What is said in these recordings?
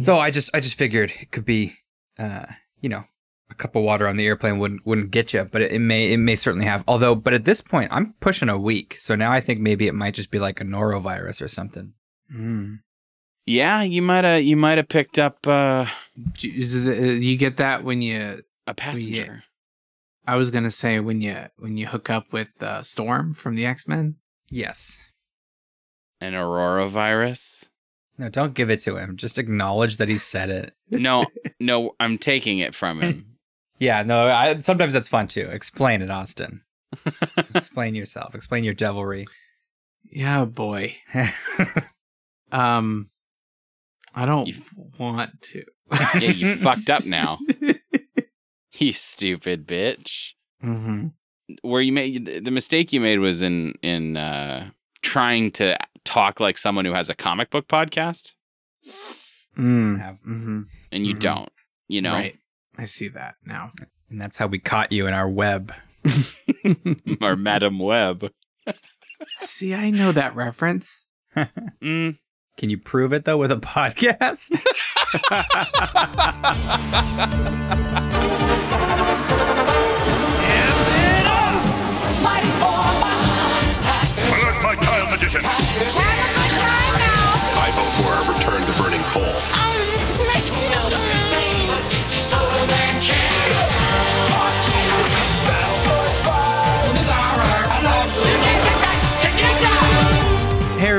So I just I just figured it could be, uh, you know, a cup of water on the airplane wouldn't wouldn't get you, but it, it may it may certainly have. Although, but at this point, I'm pushing a week, so now I think maybe it might just be like a norovirus or something. Mm. Yeah, you might have you might have picked up uh, Is it- You get that when you? a passenger. I was gonna say when you when you hook up with uh, Storm from the X Men. Yes. An aurora virus. No, don't give it to him. Just acknowledge that he said it. No, no, I'm taking it from him. Yeah, no. I, sometimes that's fun too. Explain it, Austin. Explain yourself. Explain your devilry. Yeah, boy. Um, I don't You- want to. yeah, you fucked up now. You stupid bitch. hmm Where you made the mistake you made was in in uh trying to talk like someone who has a comic book podcast Mm. Have- and you Mhm. don't. You know, Right. I see that now. and that's how we caught you in our web. or Madam Web. see, I know that reference. Mm. Can you prove it though with a podcast?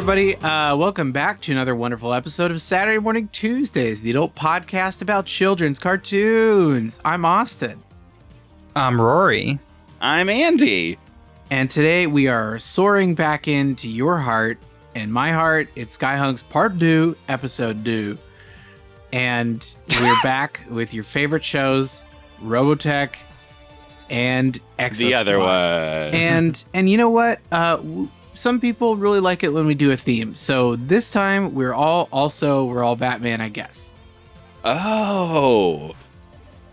Everybody. Uh, welcome back to another wonderful episode of Saturday Morning Tuesdays, the adult podcast about children's cartoons. I'm Austin. I'm Rory. I'm Andy. And today we are soaring back into your heart and my heart. It's Skyhunk's part two, episode two. And we're back with your favorite shows, Robotech and Exo the other Squad. one. and and you know what uh w- some people really like it when we do a theme so this time we're all also we're all batman i guess oh,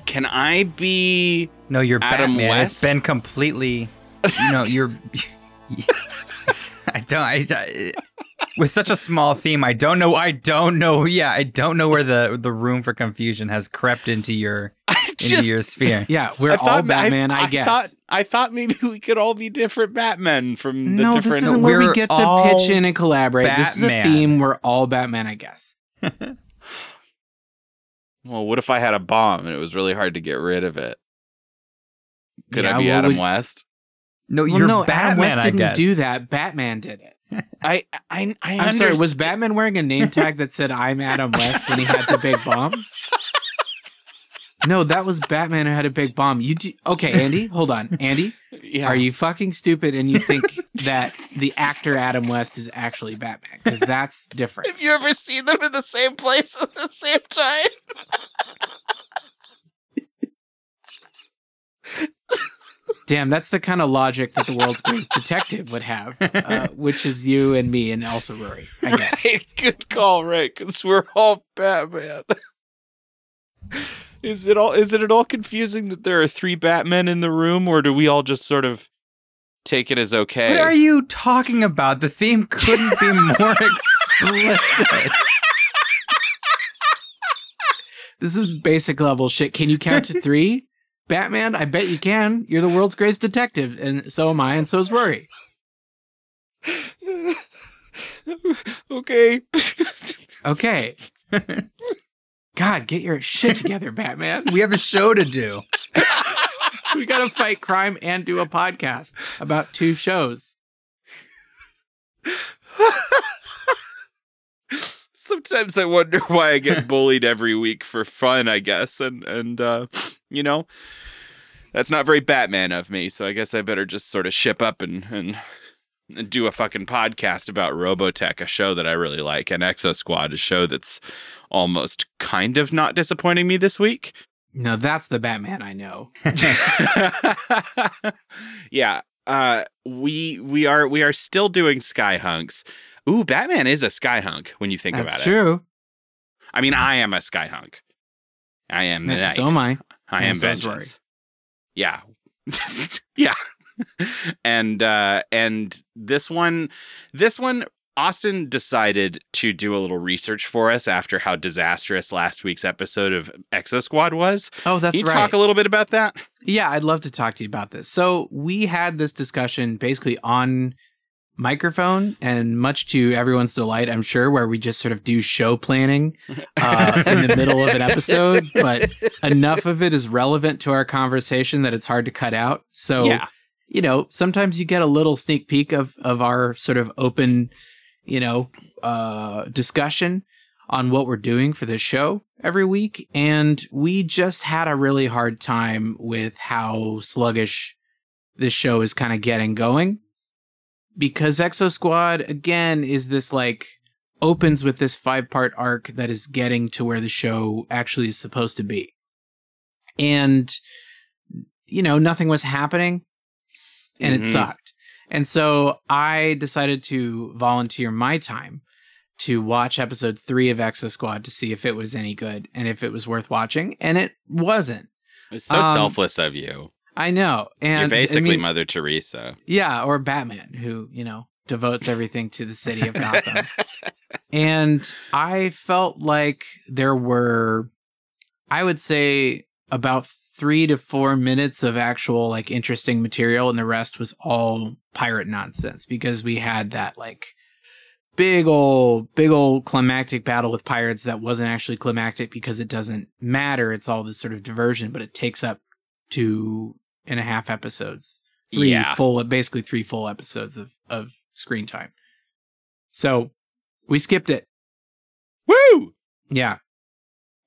can I be? No, you're Adam Batman. West? It's been completely. No, you're. I don't. I, I- with such a small theme, I don't know. I don't know. Yeah, I don't know where the the room for confusion has crept into your I into your sphere. yeah we're I all thought batman i, I, guess thought I thought maybe we could all be different Batmen from the no different. this isn't where we get to pitch in and collaborate this is a theme we're all batman i guess Well, what if I had a bomb and it was really hard to get rid of it? Could Yeah, I be well, Adam would- West? No, well, you're no Batman. adam west didn't guess. do that batman did it I I I i'm sorry was batman wearing a name tag that said i'm adam west when he had the big bomb no that was batman who had a big bomb you do- okay andy hold on andy Yeah. Are you fucking stupid and you think that the actor Adam West is actually Batman? Because that's different. Have you ever seen them in the same place at the same time? Damn, that's the kind of logic that the world's greatest detective would have, uh, which is you and me and Elsa Rory, I guess. Right, good call, right? Because we're all Batman. Is it all? Is it at all confusing that there are three Batmen in the room, or do we all just sort of take it as okay? What are you talking about? The theme couldn't be more explicit. This is basic level shit. Can you count to three? Batman, I bet you can. You're the world's greatest detective, and so am I, and so is Rory. okay. Okay. God, get your shit together, Batman. We have a show to do. We gotta fight crime and do a podcast about two shows. Sometimes I wonder why I get bullied every week for fun, I guess. And and uh, you know, that's not very Batman of me, so I guess I better just sort of ship up and and, and do a fucking podcast about Robotech, a show that I really like, and Exo Squad, a show that's almost kind of not disappointing me this week. No, that's the Batman I know. yeah. Uh we we are we are still doing Skyhunks. Ooh, Batman is a Skyhunk when you think about it. That's it. true. I mean, I am a Skyhunk. I am the knight. So am I. I and am so vengeance. Yeah. yeah. and uh and this one this one Austin decided to do a little research for us after how disastrous last week's episode of Exo Squad was. Oh, that's Can you right. talk a little bit about that? Yeah, I'd love to talk to you about this. So we had this discussion basically on microphone, and much to everyone's delight, I'm sure, where we just sort of do show planning uh, in the middle of an episode, but enough of it is relevant to our conversation that it's hard to cut out. So yeah. you know, sometimes you get a little sneak peek of of our sort of open, you know, uh discussion on what we're doing for this show every week and we just had a really hard time with how sluggish this show is kind of getting going because Exo Squad again is this like opens with this five part arc that is getting to where the show actually is supposed to be. And you know, nothing was happening and it Mhm. sucked. And so I decided to volunteer my time to watch episode three of Exo Squad to see if it was any good and if it was worth watching. And it wasn't. It's so Um, selfless of you. I know. And You're basically I mean, Mother Teresa. yeah, or Batman, who, you know, devotes everything to the city of Gotham. and I felt like there were, I would say, about three to four minutes of actual, like, interesting material, and the rest was all pirate nonsense because we had that, like, big old, big old climactic battle with pirates that wasn't actually climactic because it doesn't matter. It's all this sort of diversion, but it takes up two and a half episodes three Yeah. full basically three full episodes of of screen time so we skipped it Woo! yeah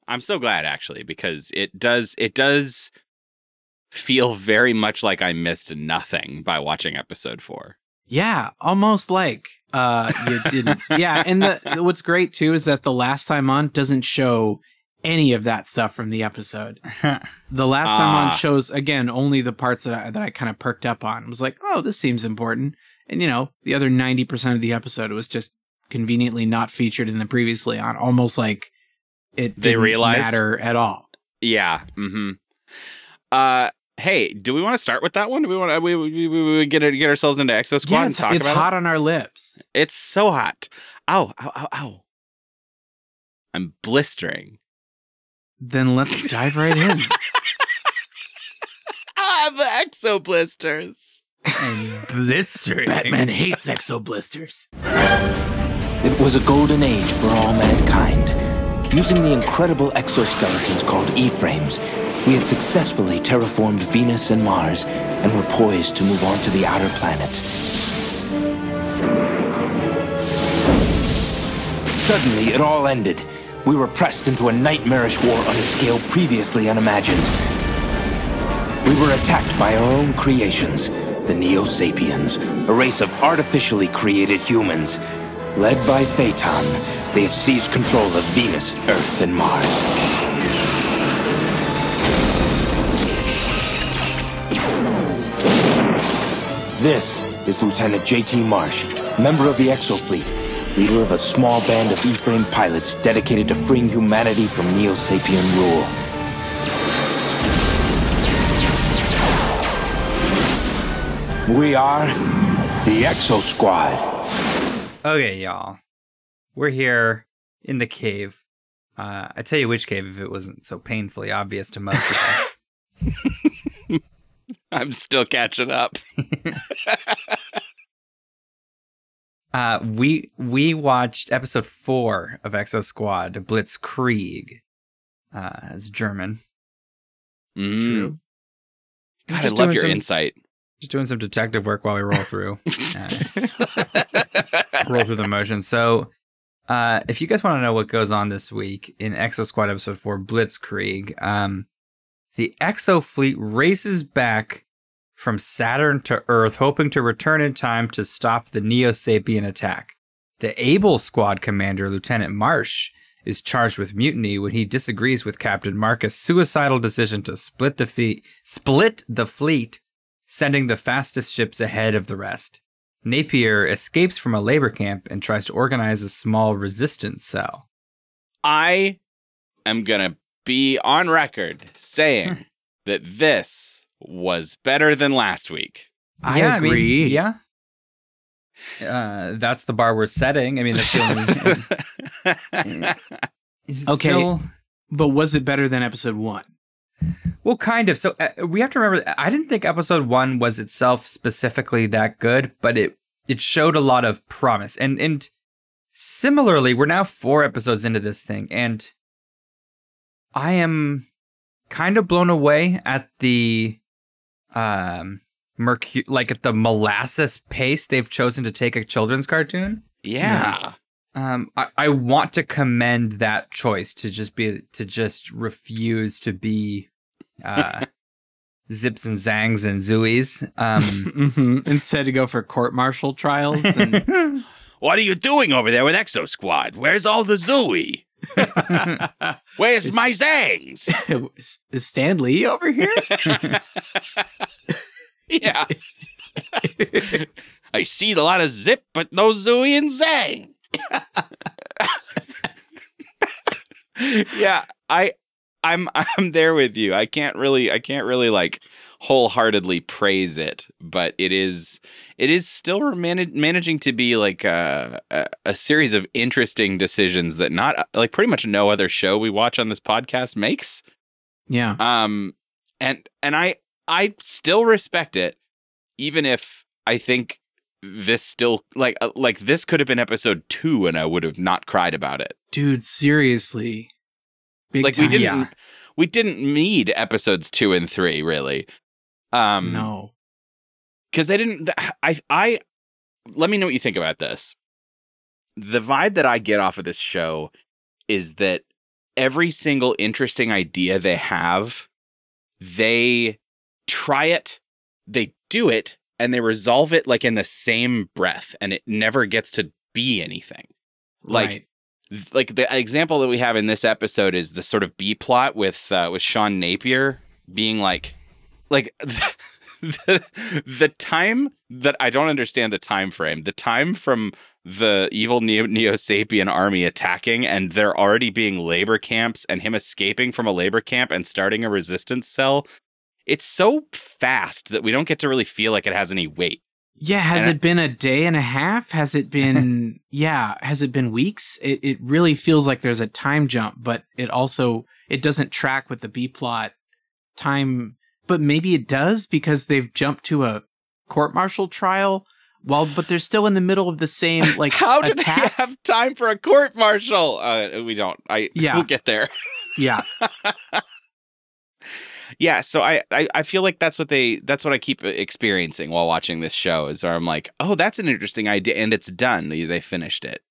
I'm so glad actually because it does it does feel very much like I missed nothing by watching episode 4. yeah almost like uh you didn't yeah and the what's great too is that the last time on doesn't show any of that stuff from the episode the last time Ah. on shows again only the parts that I, that I kind of perked up on It was like oh this seems important and you know the other 90% of the episode was just conveniently not featured in the previously on almost like it They didn't realized? matter at all Yeah. Mm-hmm. Uh hey, do we want to start with that one? Do we want to we, we, we, we get get ourselves into Exo Squad yeah and it's, talk it's about hot on our lips? It's so hot. Ow, ow, ow, ow. I'm blistering. Then let's dive right in Ah, the exo blisters. Blistering. batman hates exo blisters It was a golden age for all mankind. Using the incredible exoskeletons called E-frames, we had successfully terraformed Venus and Mars and were poised to move on to the outer planets. Suddenly, it all ended. We were pressed into a nightmarish war on a scale previously unimagined. We were attacked by our own creations, the Neo-Sapiens, a race of artificially created humans. Led by Phaeton, they have seized control of Venus, Earth, and Mars. This is Lieutenant J.T. Marsh, member of the Exo Fleet, leader of a small band of E-frame pilots dedicated to freeing humanity from Neo-Sapien rule. We are the Exo Squad. Okay, y'all. We're here in the cave. Uh, I tell you which cave if it wasn't so painfully obvious to most of us. I'm still catching up. Uh, we we watched episode four of Exo Squad, Blitzkrieg. Uh, it's German. Mm. True. God, I love your some- insight. Just doing some detective work while we roll through. Uh, roll through the motions. So, uh, if you guys want to know what goes on this week in Exo Squad episode four, Blitzkrieg, um, the Exo fleet races back from Saturn to Earth, hoping to return in time to stop the Neo Sapien attack. The Able Squad commander, Lieutenant Marsh, is charged with mutiny when he disagrees with Captain Marcus' suicidal decision to split the fleet, split the fleet, sending the fastest ships ahead of the rest. Napier escapes from a labor camp and tries to organize a small resistance cell. I am going to be on record saying hmm. that this was better than last week. I agree. yeah. uh, that's the bar we're setting. I mean, that's the only. it's Okay. still- But was it better than episode one? well, kind of. So uh, we have to remember. I didn't think episode one was itself specifically that good, but it it showed a lot of promise. And and similarly, we're now four episodes into this thing, and I am kind of blown away at the um mercu- like at the molasses pace they've chosen to take a children's cartoon. yeah. Um, I, I want to commend that choice to just be to just refuse to be uh, zips and zangs and zooies. Um, Mhm. Instead to go for court martial trials and What are you doing over there with Exo Squad? Where's all the Zooey? Where's It's- my Zangs? is is Stan Lee over here? yeah. I see a lot of Zip, but no Zooey and Zang. yeah, I I'm I'm there with you. I can't really I can't really like wholeheartedly praise it, but it is it is still man- managing to be like a, a a series of interesting decisions that not like pretty much no other show we watch on this podcast makes. yeah. Um and and I I still respect it even if I think this still like uh, like this could have been episode 2 and I would have not cried about it Dude, seriously. Big like time. we didn't Yeah. we didn't need episodes 2 and 3 really um no. because they didn't i i let me know what you think about this the vibe that i get off of this show is that every single interesting idea they have they try it they do it and they resolve it like in the same breath and it never gets to be anything like right. like the example that we have in this episode is the sort of B plot with uh, with Sean Napier being like like the, the time that I don't understand the time frame the time from the evil Neo Neo Sapien army attacking and there already being labor camps and him escaping from a labor camp and starting a resistance cell it's so fast that we don't get to really feel like it has any weight Yeah, has And I- it been a day and a half? Has it been yeah, has it been weeks? It it really feels like there's a time jump, but it also it doesn't track with the B plot time but maybe it does because they've jumped to a court martial trial well, but they're still in the middle of the same like how did attack. they have time for a court martial uh, we don't i Yeah. we'll get there yeah. yeah so I, I i feel like that's what they that's what i keep experiencing while watching this show is where i'm like oh that's an interesting idea and it's done they, they finished it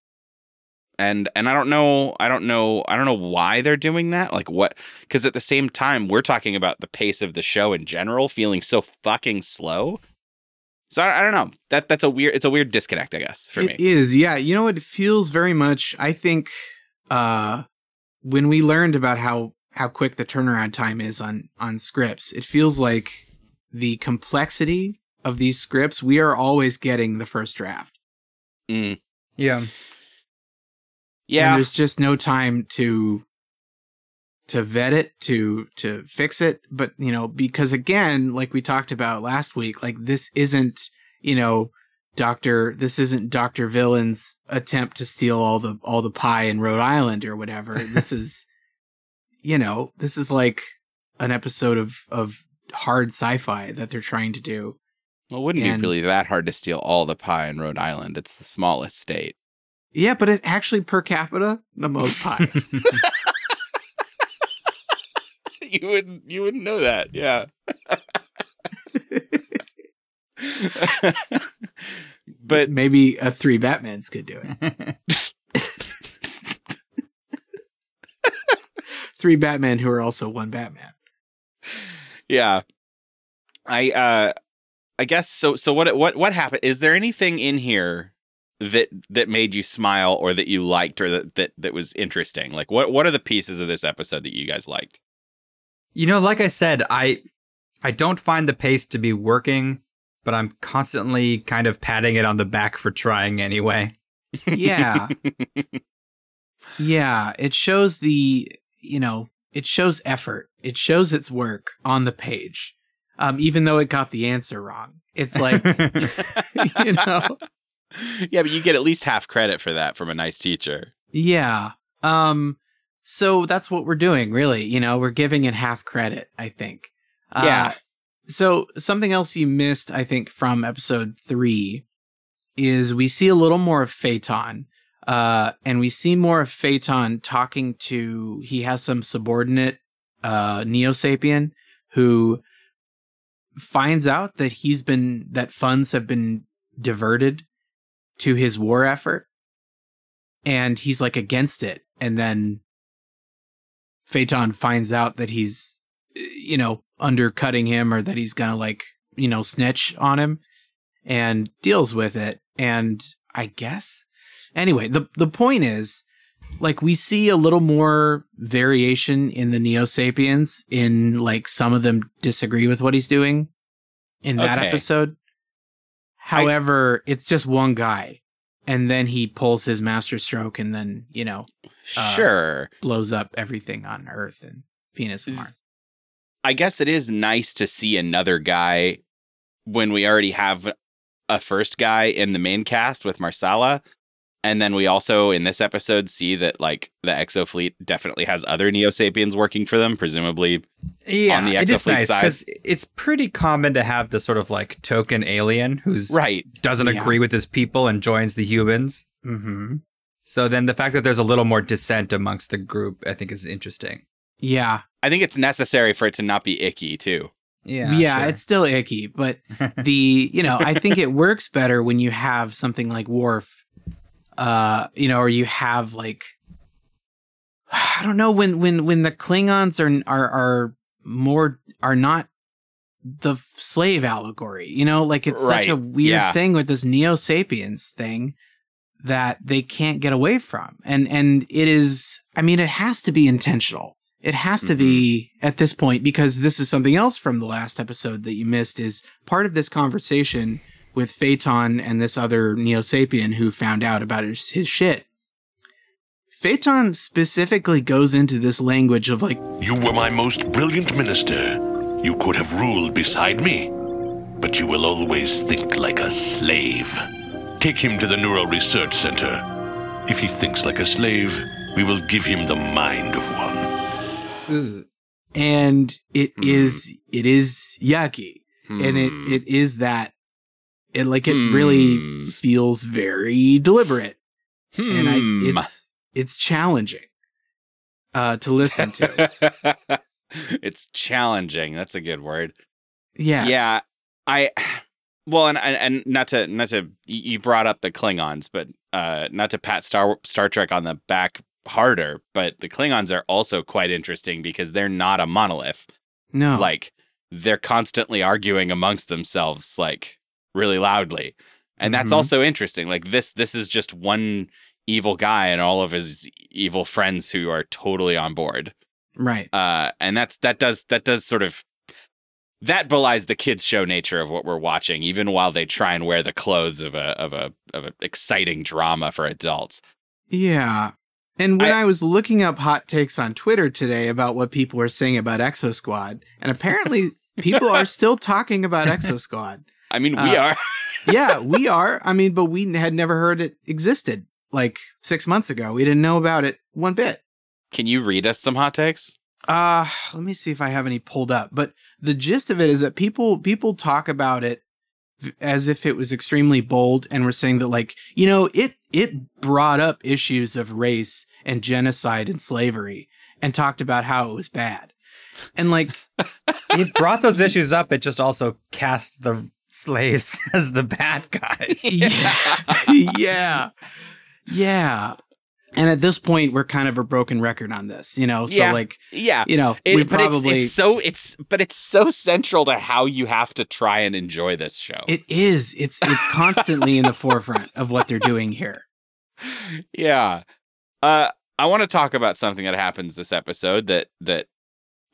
and and i don't know i don't know i don't know why they're doing that like what because at the same time we're talking about the pace of the show in general feeling so fucking slow so i, I don't know that that's a weird it's a weird disconnect i guess for me It is, yeah. You know, it feels very much. I think uh, when we learned about how how quick the turnaround time is on on scripts, it feels like the complexity of these scripts. We are always getting the first draft. Mm. yeah. Yeah. and there's just no time to to vet it to to fix it. But you know because again like we talked about last week like this isn't you know doctor this isn't dr villain's attempt to steal all the all the pie in rhode island or whatever. This is you know this is like an episode of of hard sci-fi that they're trying to do. Well, it wouldn't and- be really that hard to steal all the pie in rhode island. It's the smallest state yeah but it actually per capita the most pie you wouldn't you wouldn't know that yeah. But maybe a three batmans could do it. Three Batman who are also one Batman. yeah. I uh i guess so so what what what happened is there anything in here that that made you smile or that you liked or that that, that was interesting like what what are the pieces of this episode that you guys liked You know, like I said, I I don't find the pace to be working, but I'm constantly kind of patting it on the back for trying anyway. Yeah. yeah. It shows the, you know, it shows effort. It shows its work on the page. Um, even though it got the answer wrong. It's like, you know, yeah, but you get at least half credit for that from a nice teacher. Yeah. Um so that's what we're doing, really. You know, we're giving it half credit, I think. Yeah. Uh, so something else you missed, I think, from episode three is we see a little more of Phaeton. Uh, and we see more of Phaeton talking to, he has some subordinate, uh, Neo Sapien who finds out that he's been, that funds have been diverted to his war effort. And he's like against it. And then Phaeton finds out that he's, you know, undercutting him or that he's gonna like, you know, snitch on him and deals with it. And I guess anyway, the the point is like we see a little more variation in the Neo Sapiens in like some of them disagree with what he's doing in that Okay. episode. However, it's just one guy. And then he pulls his master stroke and then, you know, Uh, sure. blows up everything on Earth and Venus and Mars. I guess it is nice to see another guy when we already have a first guy in the main cast with Marsala. And then we also in this episode see that like the Exo fleet definitely has other Neo Sapiens working for them, presumably. Yeah, On the it is Exofleet nice side. because it's pretty common to have the sort of like token alien who's Right. doesn't Yeah. agree with his people and joins the humans. Mm-hmm. So then the fact that there's a little more dissent amongst the group, I think, is interesting. Yeah. I think it's necessary for it to not be icky too. Yeah, Yeah, sure. it's still icky, but the, you know, I think it works better when you have something like Worf, uh, you know, or you have like, I don't know, when, when, when the Klingons are, are, are more, are not the slave allegory, you know, like it's such a weird yeah. thing with this Neo Sapiens thing that they can't get away from. And, and it is, I mean, it has to be intentional. It has to be at this point because this is something else from the last episode that you missed is part of this conversation with Phaeton and this other Neo Sapien who found out about his, his shit. Phaeton specifically goes into this language of like, You were my most brilliant minister. You could have ruled beside me. But you will always think like a slave. Take him to the Neural Research Center. If he thinks like a slave, we will give him the mind of one. and it Hmm. is it is yucky. And it Hmm. it is that it like it really Hmm. feels very deliberate. and I, Hmm. it's it's challenging uh, to listen to. it's challenging. That's a good word. Yeah, Yeah, I well, and, and and not to not to you brought up the Klingons, but uh, not to pat Star Star Trek on the back harder, but the Klingons are also quite interesting because they're not a monolith. No. Like they're constantly arguing amongst themselves, like really loudly, and that's Mhm. also interesting. Like this, this is just one evil guy and all of his evil friends who are totally on board right. uh, and that's that does that does sort of that belies the kids show nature of what we're watching, even while they try and wear the clothes of a of a of an exciting drama for adults. Yeah. And when I- I, was looking up hot takes on Twitter today about what people were saying about Exo Squad, and apparently people are still talking about Exo Squad. I mean, we Uh, are Yeah, we are. I mean, but we had never heard it existed like six months ago. We didn't know about it one bit. Can you read us some hot takes? Uh, let me see if I have any pulled up. But the gist of it is that people people talk about it as if it was extremely bold and we're saying that like, you know, it it brought up issues of race and genocide and slavery and talked about how it was bad. And like it brought those issues up. It just also cast the slaves as the bad guys. yeah. yeah. Yeah. And at this point we're kind of a broken record on this, you know. So Yeah. like, yeah. you know, It, we but probably it's, it's so it's but it's so central to how you have to try and enjoy this show. it is. It's it's constantly in the forefront of what they're doing here. yeah. Uh I want to talk about something that happens this episode that that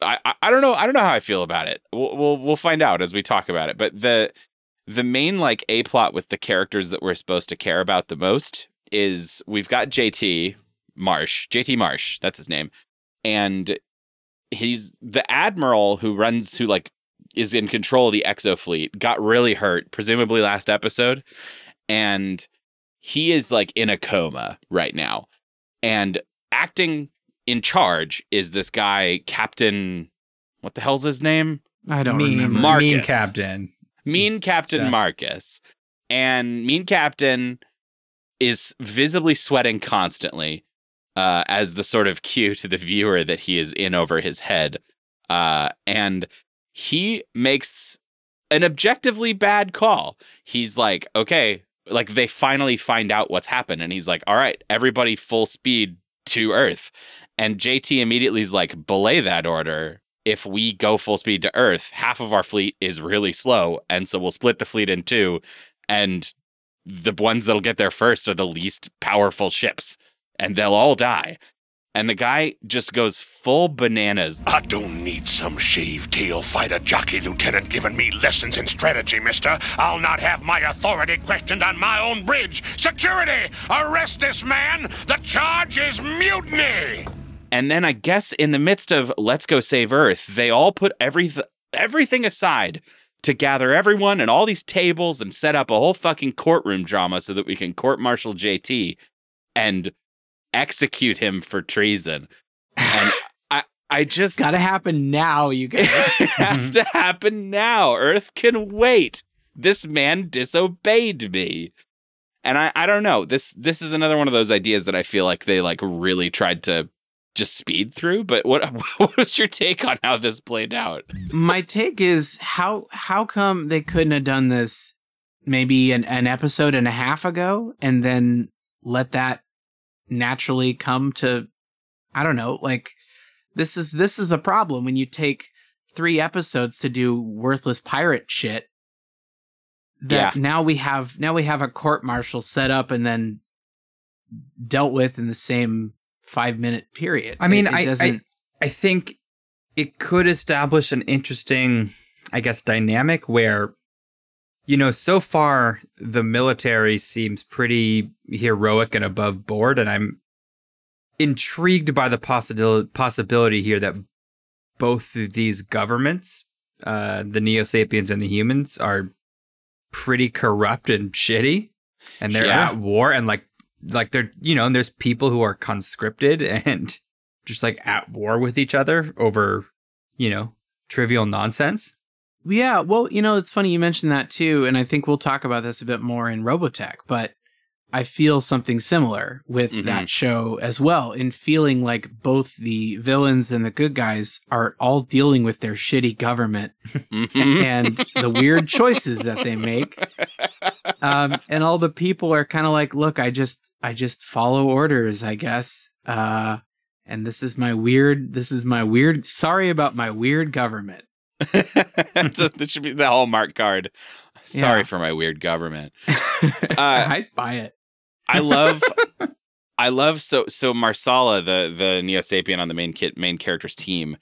I, I I don't know I don't know how I feel about it. We'll we'll we'll find out as we talk about it. But the the main like a plot with the characters that we're supposed to care about the most is we've got JT Marsh, JT Marsh, that's his name. And he's the admiral who runs who like is in control of the exo fleet got really hurt presumably last episode and he is like in a coma right now. And acting in charge is this guy, Captain. What the hell's his name? I don't mean, remember. Marcus. mean captain. Mean He's Captain just- Marcus. And Mean Captain is visibly sweating constantly uh, as the sort of cue to the viewer that he is in over his head. Uh, and he makes an objectively bad call. He's like, okay, like they finally find out what's happened. And he's like, all right, everybody full speed to Earth. And JT immediately is like, belay that order. If we go full speed to Earth, half of our fleet is really slow. And so we'll split the fleet in two. And the ones that'll get there first are the least powerful ships. And they'll all die. And the guy just goes full bananas. I don't need some shave tail fighter jockey lieutenant giving me lessons in strategy, mister. I'll not have my authority questioned on my own bridge. Security! Arrest this man! The charge is mutiny! And then I guess in the midst of let's go save Earth, they all put everything everything aside to gather everyone and all these tables and set up a whole fucking courtroom drama so that we can court martial JT and execute him for treason. And I I just got to happen now, you guys. it has to happen now. Earth can wait. This man disobeyed me. And I, I don't know. This this is another one of those ideas that I feel like they like really tried to just speed through. But what what was your take on how this played out? My take is how how come they couldn't have done this maybe an, an episode and a half ago and then let that naturally come to I don't know, like this is this is the problem when you take three episodes to do worthless pirate shit. That Yeah. now we have now we have a court martial set up and then dealt with in the same five minute period. I mean, It- it I, I doesn't- I think it could establish an interesting, I guess, dynamic where, you know, so far the military seems pretty heroic and above board, and I'm intrigued by the possibility possibility here that both of these governments, uh, the Neo Sapiens and the humans, are pretty corrupt and shitty, and they're Yeah. at war, and like, like they're you know, and there's people who are conscripted and just like at war with each other over, you know, trivial nonsense. Yeah, well, you know, it's funny you mentioned that too, and I think we'll talk about this a bit more in Robotech, but I feel something similar with Mhm. that show as well, in feeling like both the villains and the good guys are all dealing with their shitty government Mhm. and the weird choices that they make. Um, and all the people are kind of like, look, I just, I just follow orders, I guess. Uh, and this is my weird, this is my weird, sorry about my weird government. that should be the Hallmark card. Sorry Yeah. for my weird government. I'd buy it. I love I love so so Marsala, the the Neo Sapien on the main kit main character's team.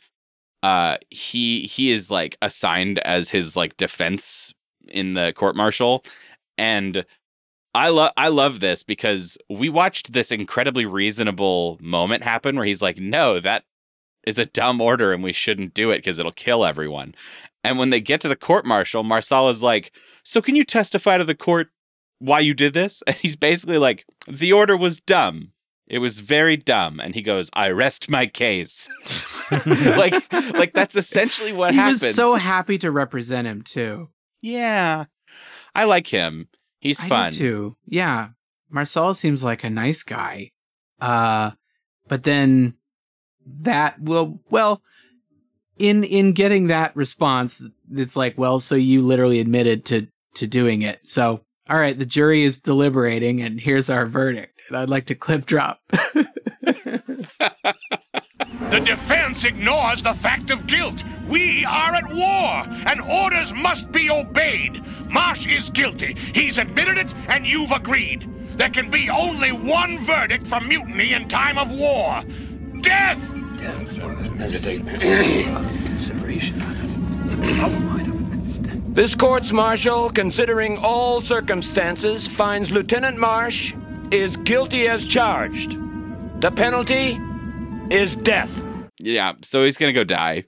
Uh he he is like assigned as his like defense in the court martial. And I love I love this because we watched this incredibly reasonable moment happen where he's like, no, that is a dumb order and we shouldn't do it because it'll kill everyone. And when they get to the court martial, Marsala's like, so can you testify to the court why you did this? And he's basically like, the order was dumb. It was very dumb. And he goes, I rest my case. like, like that's essentially what he happens. was so happy to represent him too. yeah. I like him. He's I do fun. too. Yeah, Marcel seems like a nice guy. Uh, but then that will well in in getting that response, it's like, well, so you literally admitted to to doing it. So all right, the jury is deliberating, and here's our verdict. And I'd like to clip drop. The defense ignores the fact of guilt. We are at war, and orders must be obeyed. Marsh is guilty. He's admitted it, and you've agreed. There can be only one verdict for mutiny in time of war death! This court's martial, considering all circumstances, finds Lieutenant Marsh is guilty as charged. The penalty is death. Yeah, so he's gonna go die.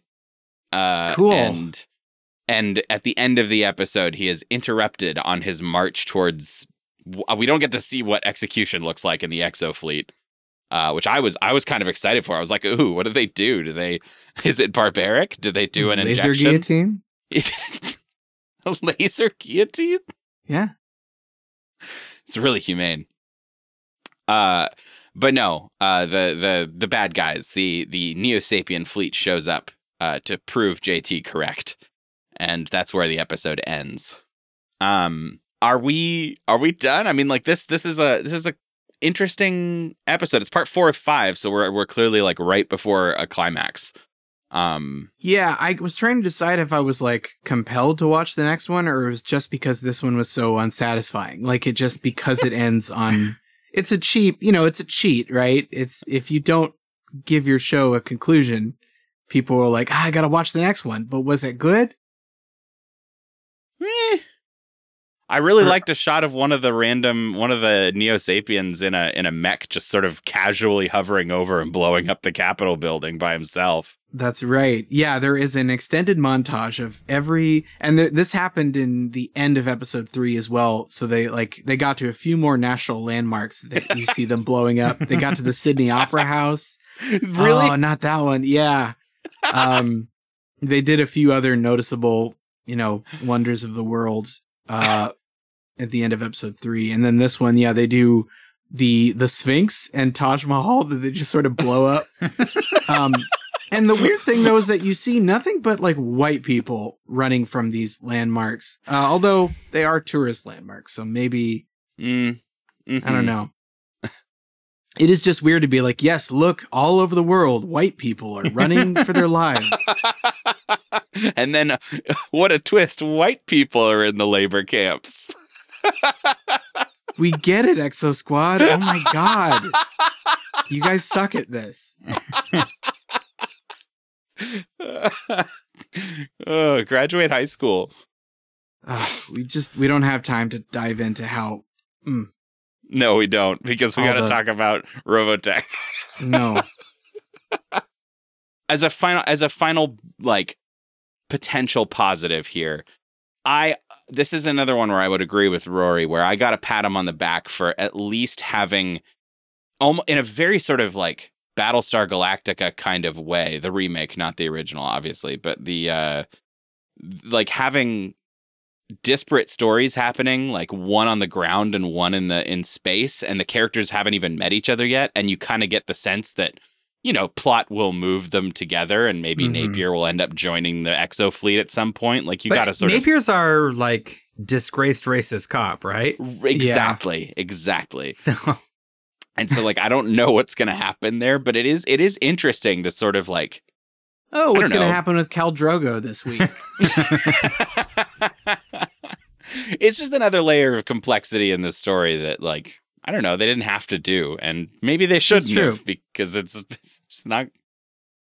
Uh, Cool. And and at the end of the episode, he is interrupted on his march towards we don't get to see what execution looks like in the Exo fleet. Uh, which I was I was kind of excited for. I was like, "Ooh, what do they do? Do they is it barbaric? Do they do an laser injection? guillotine? a laser guillotine? Yeah. It's really humane. Uh, but no, uh, the the the bad guys, the the Neo Sapien fleet shows up uh, to prove JT correct, and that's where the episode ends. Um, are we are we done? I mean, like this this is a this is a interesting episode. It's part four of five, so we're we're clearly like right before a climax. Um, Yeah, I was trying to decide if I was like compelled to watch the next one or it was just because this one was so unsatisfying. Like it just because it ends on it's a cheap, you know, it's a cheat, right? It's if you don't give your show a conclusion, people are like, ah, I gotta watch the next one. But was it good? eh. I really liked a shot of one of the random one of the Neo Sapiens in a in a mech just sort of casually hovering over and blowing up the Capitol building by himself. That's right. Yeah, there is an extended montage of every, and th- this happened in the end of episode three as well. So they like they got to a few more national landmarks that you see them blowing up. They got to the Sydney Opera House. really? Oh, not that one. Yeah. Um, they did a few other noticeable, you know, wonders of the world. Uh, at the end of episode three, and then this one, yeah, they do the the Sphinx and Taj Mahal that they just sort of blow up. um, and the weird thing though is that you see nothing but like white people running from these landmarks. Uh, although they are tourist landmarks, so maybe Mm, I mhm. don't know. It is just weird to be like, yes, look, all over the world, white people are running for their lives. and then, uh, what a twist! White people are in the labor camps. We get it, Exo Squad. Oh my god. You guys suck at this. oh, graduate high school. Ugh, we just we don't have time to dive into how No, we don't because we got to the- talk about Robotech. no. as a final as a final like potential positive here. I this is another one where i would agree with rory where i gotta pat him on the back for at least having almost in a very sort of like battlestar galactica kind of way the remake not the original obviously but the uh like having disparate stories happening like one on the ground and one in the in space and the characters haven't even met each other yet and you kind of get the sense that you know, plot will move them together, and maybe Mhm. Napier will end up joining the Exo fleet at some point. Like you got to sort of Napier's are like disgraced racist cop, right? exactly, exactly. So And so, like, I don't know what's going to happen there, but it is it is interesting to sort of like. Oh, what's going to happen with Khal Drogo this week? it's just another layer of complexity in this story that, like, I don't know, they didn't have to do, and maybe they shouldn't have because it's it's not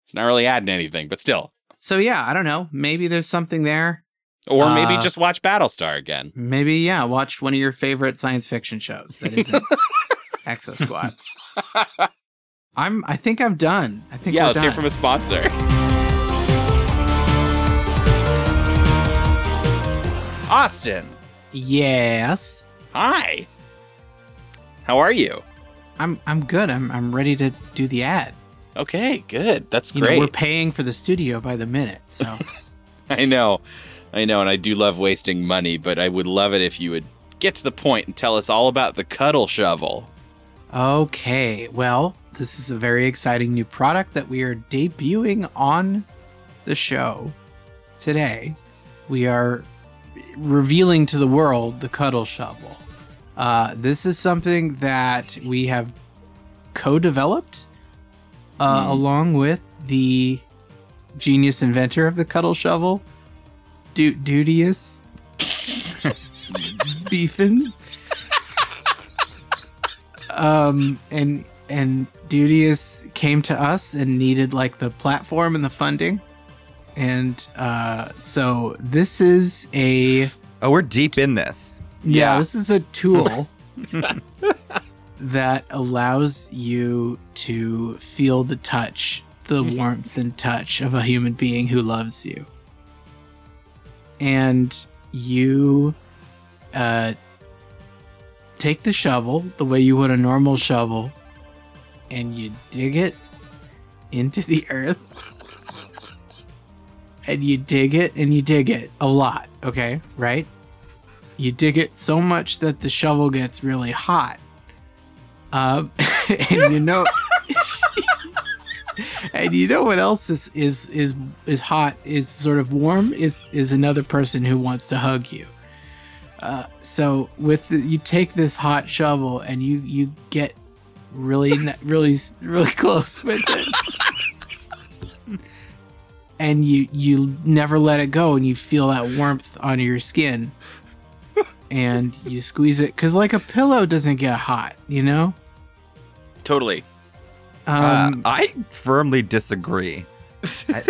it's not really adding anything, but still. so yeah, I don't know. Maybe there's something there. Or maybe Uh, just watch Battlestar again. Maybe yeah, watch one of your favorite science fiction shows that isn't Exo Squad. I'm. I think I'm done. I think yeah, we're let's hear done. from a sponsor. Austin, yes, hi. How are you? I'm. I'm good. I'm. I'm ready to do the ad. Okay, good. That's You great. know, we're paying for the studio by the minute, so I know. I know, and I do love wasting money, but I would love it if you would get to the point and tell us all about the cuddle shovel. okay. Well, this is a very exciting new product that we are debuting on the show today. We are revealing to the world the cuddle shovel. Uh, this is something that we have co-developed uh, Hmm. along with the genius inventor of the cuddle shovel, du- Dudius Beefin. um, and and Dudius came to us and needed like the platform and the funding, and uh, so this is a oh, we're deep in this. Yeah, Yeah. this is a tool that allows you to feel the touch, the warmth and touch of a human being who loves you. And you uh, take the shovel the way you would a normal shovel, and you dig it into the earth. And you dig it and you dig it a lot, okay? Right? You dig it so much that the shovel gets really hot. Um, and you know, and you know what else is is is is hot is sort of warm is is another person who wants to hug you. Uh, so with the, you take this hot shovel and you you get really really really close with it. And you you never let it go, and you feel that warmth on your skin, and you squeeze it because like a pillow doesn't get hot, you know. Totally. Um, uh, I firmly disagree. I,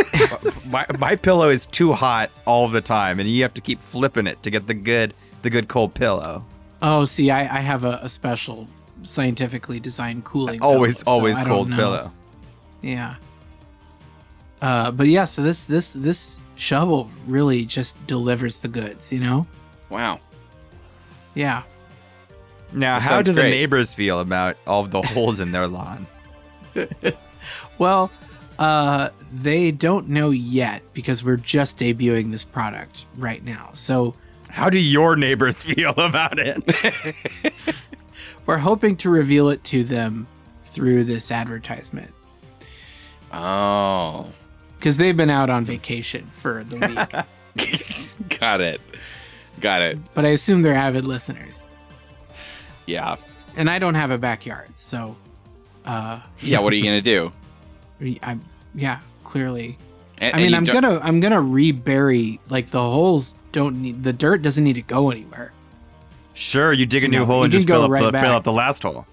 my, my pillow is too hot all the time, and you have to keep flipping it to get the good the good cold pillow. Oh, see, I, I have a, a special scientifically designed cooling. Always, pillow, always I don't cold pillow. Yeah. Uh, but yeah, so this this this shovel really just delivers the goods, you know? Wow. Yeah. Now, That how sounds do the neighbors feel about all of the holes in their lawn? Well, uh, they don't know yet because we're just debuting this product right now. So How do your neighbors feel about it? we're hoping to reveal it to them through this advertisement Oh. because they've been out on vacation for the week. Got it. Got it. but I assume they're avid listeners. Yeah. And I don't have a backyard, so uh, Yeah. What are you gonna do? I'm yeah, clearly. And- I mean, I'm don't- gonna I'm gonna rebury like the holes don't need the dirt doesn't need to go anywhere. sure, you dig a You new know, hole and just go fill up, right the, back. fill up the last hole.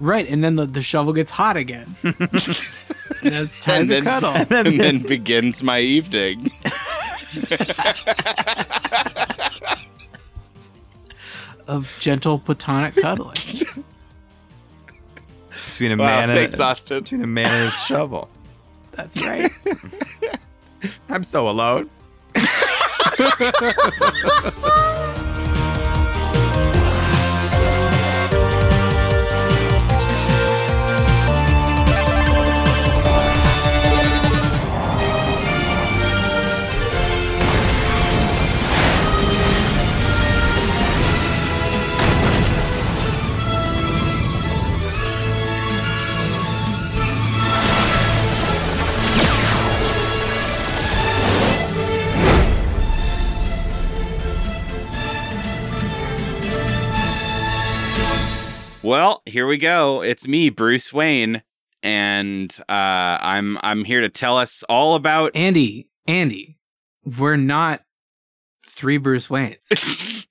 Right, and then the, the shovel gets hot again. and it's time and to then, cuddle. and then begins my evening. Of gentle platonic cuddling. Between a Wow, man and Austin. between a man and his shovel. That's right. I'm so alone. Well, here we go. It's me, Bruce Wayne, and uh, I'm I'm here to tell us all about. Andy, Andy, we're not three Bruce Waynes.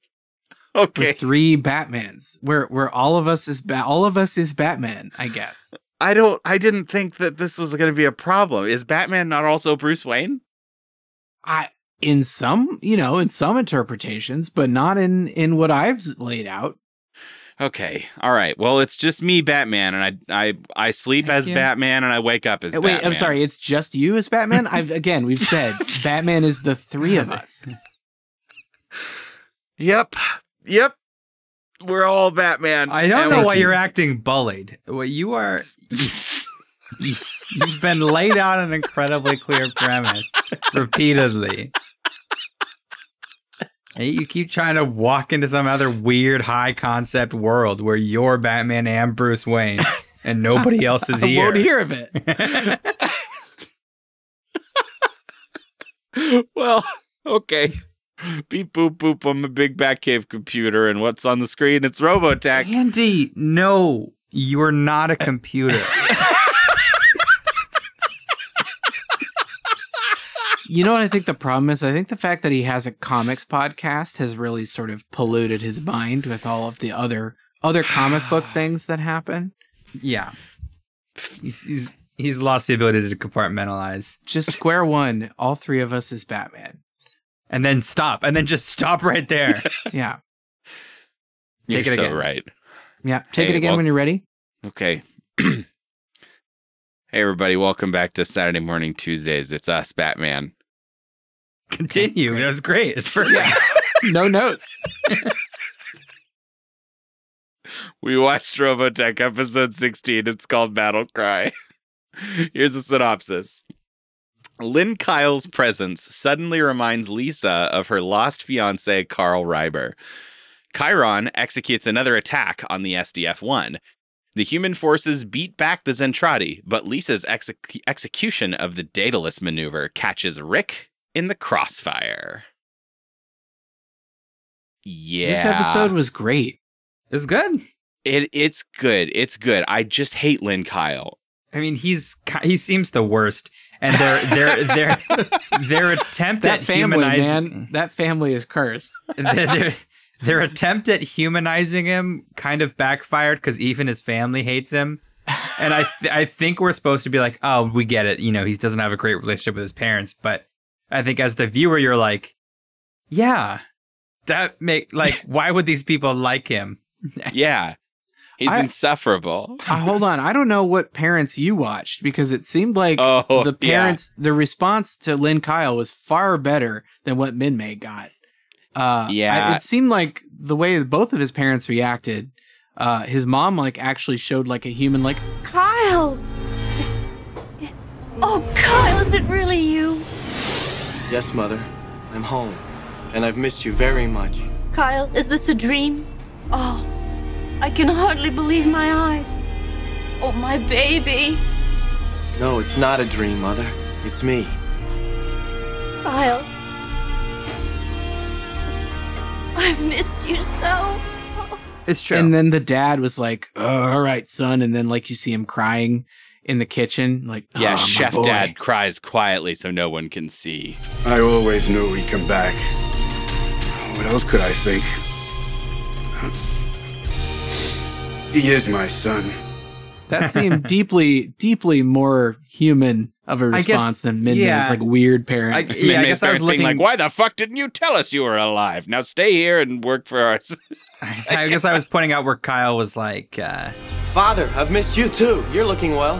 We're okay, three Batmans. We're we're all of us is ba- all of us is Batman, I guess. I don't. I didn't think that this was going to be a problem. Is Batman not also Bruce Wayne? I in some, you know, in some interpretations, but not in in what I've laid out. Okay, all right. Well, it's just me, Batman, and I I I sleep Heck as yeah. Batman and I wake up as Uh, Wait, Batman. I'm sorry, it's just you as Batman? I've again, we've said Batman is the three of us. Yep, yep. We're all Batman. I don't know why keep- you're acting bullied. Well, you are. You, you've been laid out an incredibly clear premise repeatedly. And you keep trying to walk into some other weird high concept world where you're Batman and Bruce Wayne and nobody else is here. I won't hear of it. well, okay. Beep boop boop on my big Batcave computer, and what's on the screen? It's Robotech. Andy, no, you're not a computer. You know what I think the problem is? I think the fact that he has a comics podcast has really sort of polluted his mind with all of the other other comic book things that happen. yeah. He's, he's he's lost the ability to compartmentalize. Just square one, all three of us is Batman. And then stop. And then just stop right there. Yeah. You're Take it so again. right. Yeah. Take Hey, it again well- when you're ready. Okay. hey, everybody. Welcome back to Saturday Morning Tuesdays. It's us, Batman. Continue. Great. That was great. It's perfect. No notes. We watched Robotech episode 16. It's called Battle Cry. Here's a synopsis. Lynn Kyle's presence suddenly reminds Lisa of her lost fiance, Karl Riber. Khyron executes another attack on the SDF 1. The human forces beat back the Zentraedi, but Lisa's exec- execution of the Daedalus maneuver catches Rick in the crossfire. Yeah. This episode was great. It's good. It it's good. It's good. I just hate Lynn Kyle. I mean, he's he seems the worst, and their their their their attempt That at family, humanizing man, that family is cursed. their, their, their attempt at humanizing him kind of backfired because even his family hates him. And I th- I think we're supposed to be like, oh, we get it. You know, he doesn't have a great relationship with his parents, but I think as the viewer, you're like, yeah, that make like, why would these people like him? Yeah. He's I- insufferable. Uh, hold on, I don't know what parents you watched because it seemed like Oh, the yeah. parents, the response to Lynn Kyle was far better than what Minmay got. Uh, Yeah. I- it seemed like the way that both of his parents reacted. Uh, his mom like actually showed like a human like Kyle! Oh, Kyle, is it really you? Yes, Mother. I'm home. And I've missed you very much. Kyle, is this a dream? Oh, I can hardly believe my eyes. Oh, my baby. No, it's not a dream, Mother. It's me. Kyle. I've missed you so. It's true. And then the dad was like, oh, "All right, son," and then like you see him crying in the kitchen, like, Yeah, "Oh, my Chef boy." Dad cries quietly so no one can see. I always knew he'd come back. What else could I think? He is my son. That seemed deeply, deeply more human of a I guess- response than Mindy's yeah. like weird parents. I- Yeah, Minmay guess I was starts looking- like, why the fuck didn't you tell us you were alive? Now stay here and work for us. I guess I was pointing out where Kyle was like, uh, Father, I've missed you too. You're looking well.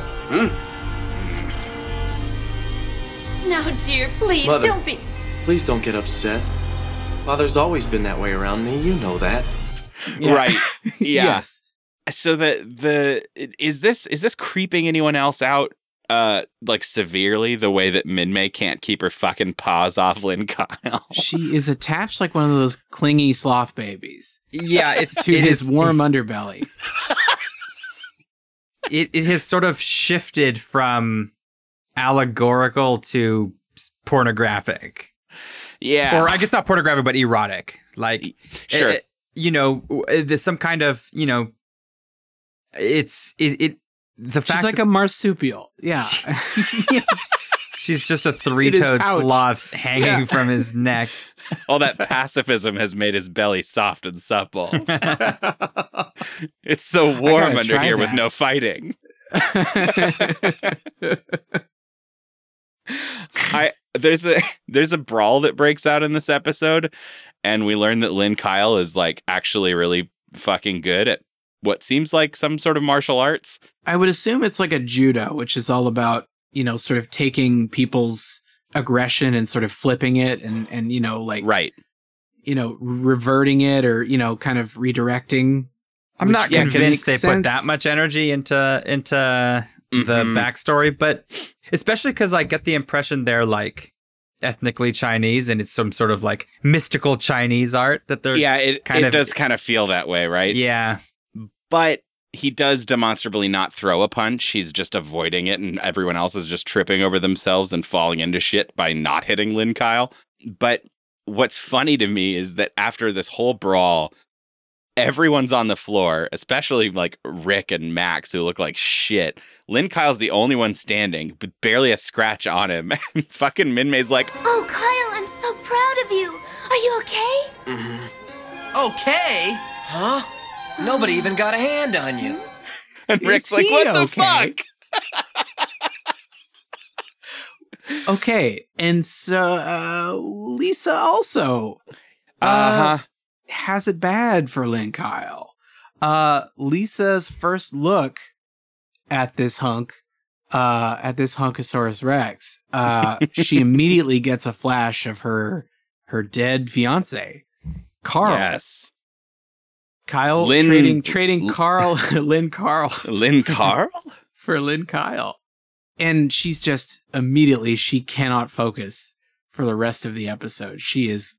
Now, dear, please Mother. don't be. Please don't get upset. Father's always been that way around me. You know that. Yeah. Right. Yeah. yes. so the the is this is this creeping anyone else out uh like severely the way that Minmay can't keep her fucking paws off Lynn Kyle? She is attached like one of those clingy sloth babies yeah, it's to it his is- warm underbelly. it, it has sort of shifted from allegorical to pornographic yeah. or i guess not pornographic but erotic like sure. eh, you know there's some kind of you know it's it, it the fact She's like that a marsupial. Yeah. she's just a three-toed sloth hanging Yeah. from his neck All that pacifism has made his belly soft and supple. It's so warm under try here with no fighting. I there's a there's a brawl that breaks out in this episode, and we learn that Lynn Kyle is like actually really fucking good at what seems like some sort of martial arts. I would assume it's like a judo, which is all about, you know, sort of taking people's aggression and sort of flipping it and, and, you know, like, Right. you know, reverting it or, you know, kind of redirecting. i'm not yeah, convinced they makes put that much energy into into the Mhm. backstory, but especially because I get the impression they're like ethnically Chinese and it's some sort of like mystical Chinese art that they're yeah, it kind it of- does kind of feel that way, right? yeah but he does demonstrably not throw a punch. He's just avoiding it, and everyone else is just tripping over themselves and falling into shit by not hitting Lynn Kyle. But what's funny to me is that after this whole brawl, everyone's on the floor, especially like Rick and Max, who look like shit. Lynn Kyle's the only one standing, but barely a scratch on him. And fucking Minmay's like, Oh, Kyle, I'm so proud of you. Are you okay? Mm-hmm. Okay? Huh? Nobody even got a hand on you. and Is Rick's like, he what the okay?" fuck? Okay. And so, uh, Lisa also, Uh huh. has it bad for Lynn Kyle. Uh, Lisa's first look at this hunk, uh, at this Hunkosaurus Rex, uh, she immediately gets a flash of her, her dead fiance, Carl. Yes. Kyle Lynn- trading trading Carl Lynn Carl Lynn Carl? for Lynn Kyle. And she's just immediately she cannot focus for the rest of the episode. She is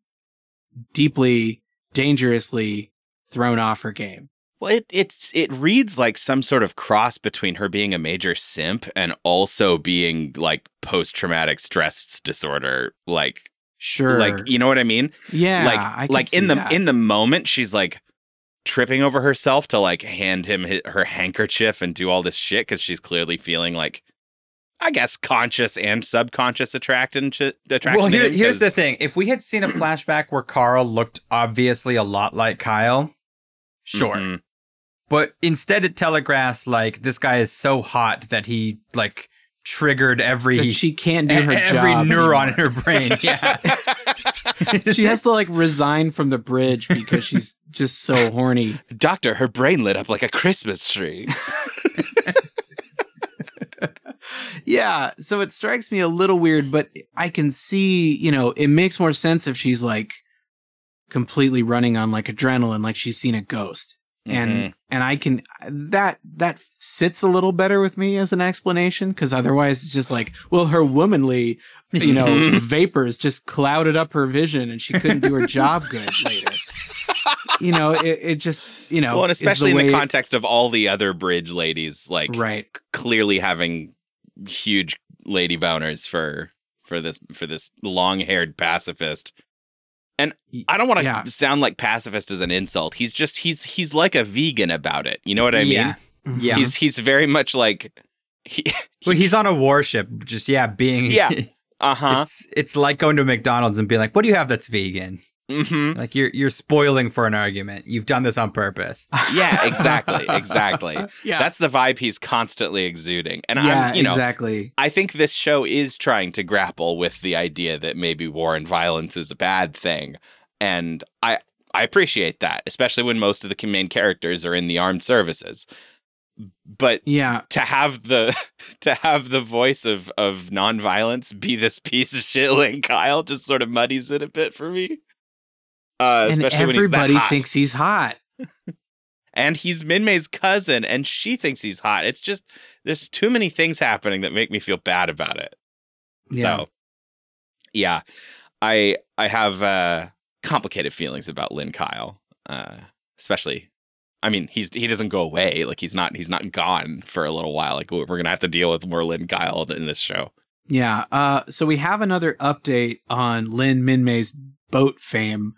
deeply dangerously thrown off her game. Well, it it's it reads like some sort of cross between her being a major simp and also being like post traumatic stress disorder. Like, Sure. like you know what I mean? yeah, like like in the that. in the moment she's like tripping over herself to like hand him hi- her handkerchief and do all this shit because she's clearly feeling like I guess conscious and subconscious attraction to attraction. Well, to here, him here's the thing: if we had seen a flashback where Carl looked obviously a lot like Kyle, sure. Mhm. But instead, it telegraphs like this guy is so hot that he like triggered every that she can't do her every job neuron anymore. in her brain. Yeah, she has to like resign from the bridge because she's just so horny. Doctor, her brain lit up like a Christmas tree. Yeah, so it strikes me a little weird, but I can see, you know, it makes more sense if she's like completely running on like adrenaline, like she's seen a ghost. And Mhm. and I can that that sits a little better with me as an explanation because otherwise it's just like, well, her womanly, you know, vapors just clouded up her vision and she couldn't do her job good later. You know, it, it just you know, well, and especially in way the context of all the other bridge ladies, like right. clearly having huge lady boners for for this for this long haired pacifist. And I don't want to Yeah. sound like pacifist as an insult. He's just he's he's like a vegan about it. You know what I yeah, mean? yeah. He's he's very much like he, well, he's on a warship, just yeah, being Yeah. uh huh. It's it's like going to McDonald's and being like, "What do you have that's vegan?" Hmm Like you're you're spoiling for an argument. You've done this on purpose. Yeah, exactly, exactly. Yeah. That's the vibe he's constantly exuding. And yeah, you know, exactly. I think this show is trying to grapple with the idea that maybe war and violence is a bad thing. And I I appreciate that, especially when most of the main characters are in the armed services. But Yeah. to have the to have the voice of of nonviolence be this piece of shit like Kyle just sort of muddies it a bit for me. Uh, and everybody he's thinks he's hot. and he's Minmay's cousin, and she thinks he's hot. It's just there's too many things happening that make me feel bad about it. Yeah. So, yeah, I I have uh, complicated feelings about Lynn Kyle, uh, especially. I mean, he's he doesn't go away. Like he's not he's not gone for a little while. Like we're gonna have to deal with more Lynn Kyle in this show. Yeah. Uh, so we have another update on Lynn Minmay's boat fame.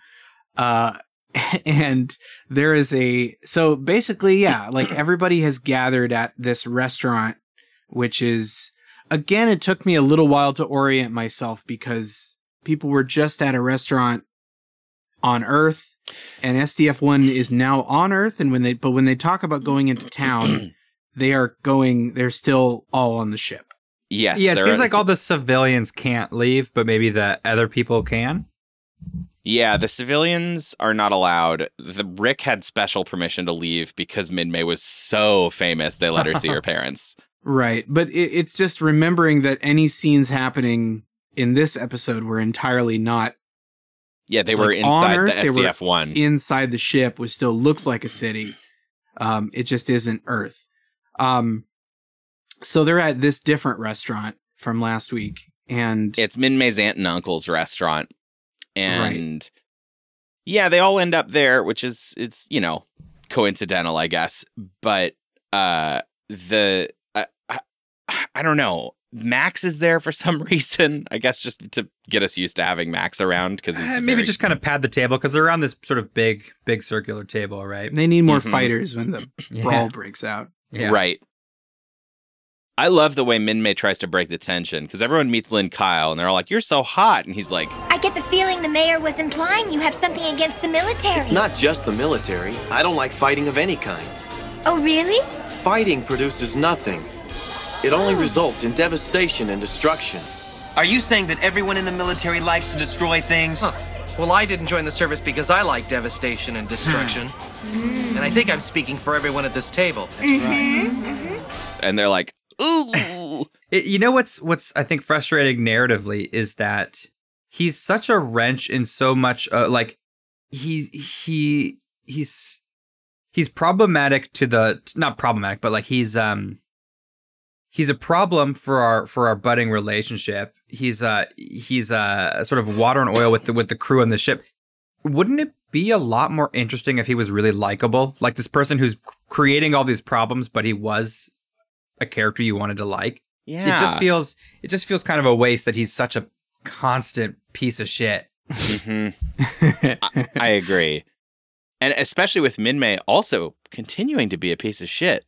Uh, and there is a, so basically, yeah, like everybody has gathered at this restaurant, which is, again, it took me a little while to orient myself because people were just at a restaurant on Earth and SDF1 is now on Earth. And when they, but when they talk about going into town, they are going, they're still all on the ship. Yes, yeah, it seems are- like all the civilians can't leave, but maybe the other people can. Yeah, the civilians are not allowed. The Rick had special permission to leave because Minmay was so famous they let her see her parents. Right. But it, it's just remembering that any scenes happening in this episode were entirely not Yeah, they were Like, on inside Earth, the SDF one. inside the ship, which still looks like a city. Um, it just isn't Earth. Um, so they're at this different restaurant from last week. And It's Minmay's aunt and uncle's restaurant, and yeah, they all end up there, which is it's you know coincidental, I guess. But uh, the I, I, I don't know. Max is there for some reason. I guess just to get us used to having Max around because he's Eh, maybe very- just kind of pad the table because they're around this sort of big, big circular table, right? they need more Mhm. fighters when the Yeah. brawl breaks out. Yeah. Right. I love the way Min Minmay tries to break the tension because everyone meets Lynn Kyle and they're all like, "You're so hot," and he's like, I get the feeling the mayor was implying you have something against the military. It's not just the military. I don't like fighting of any kind. Oh, really? Fighting produces nothing. It only hmm. results in devastation and destruction. Are you saying that everyone in the military likes to destroy things? Huh. Well, I didn't join the service because I like devastation and destruction. Hmm. and I think I'm speaking for everyone at this table. Mm-hmm. Mm-hmm. and they're like, "Ooh." It, you know what's what's I think frustrating narratively is that he's such a wrench in so much. Uh, like he he he's he's problematic to the not problematic, but like he's um he's a problem for our for our budding relationship. He's uh he's uh sort of water and oil with the with the crew on the ship. Wouldn't it be a lot more interesting if he was really likable? Like this person who's creating all these problems, but he was a character you wanted to like. Yeah. It just feels it just feels kind of a waste that he's such a constant piece of shit. Mhm. I, I agree. And especially with Minmay also continuing to be a piece of shit.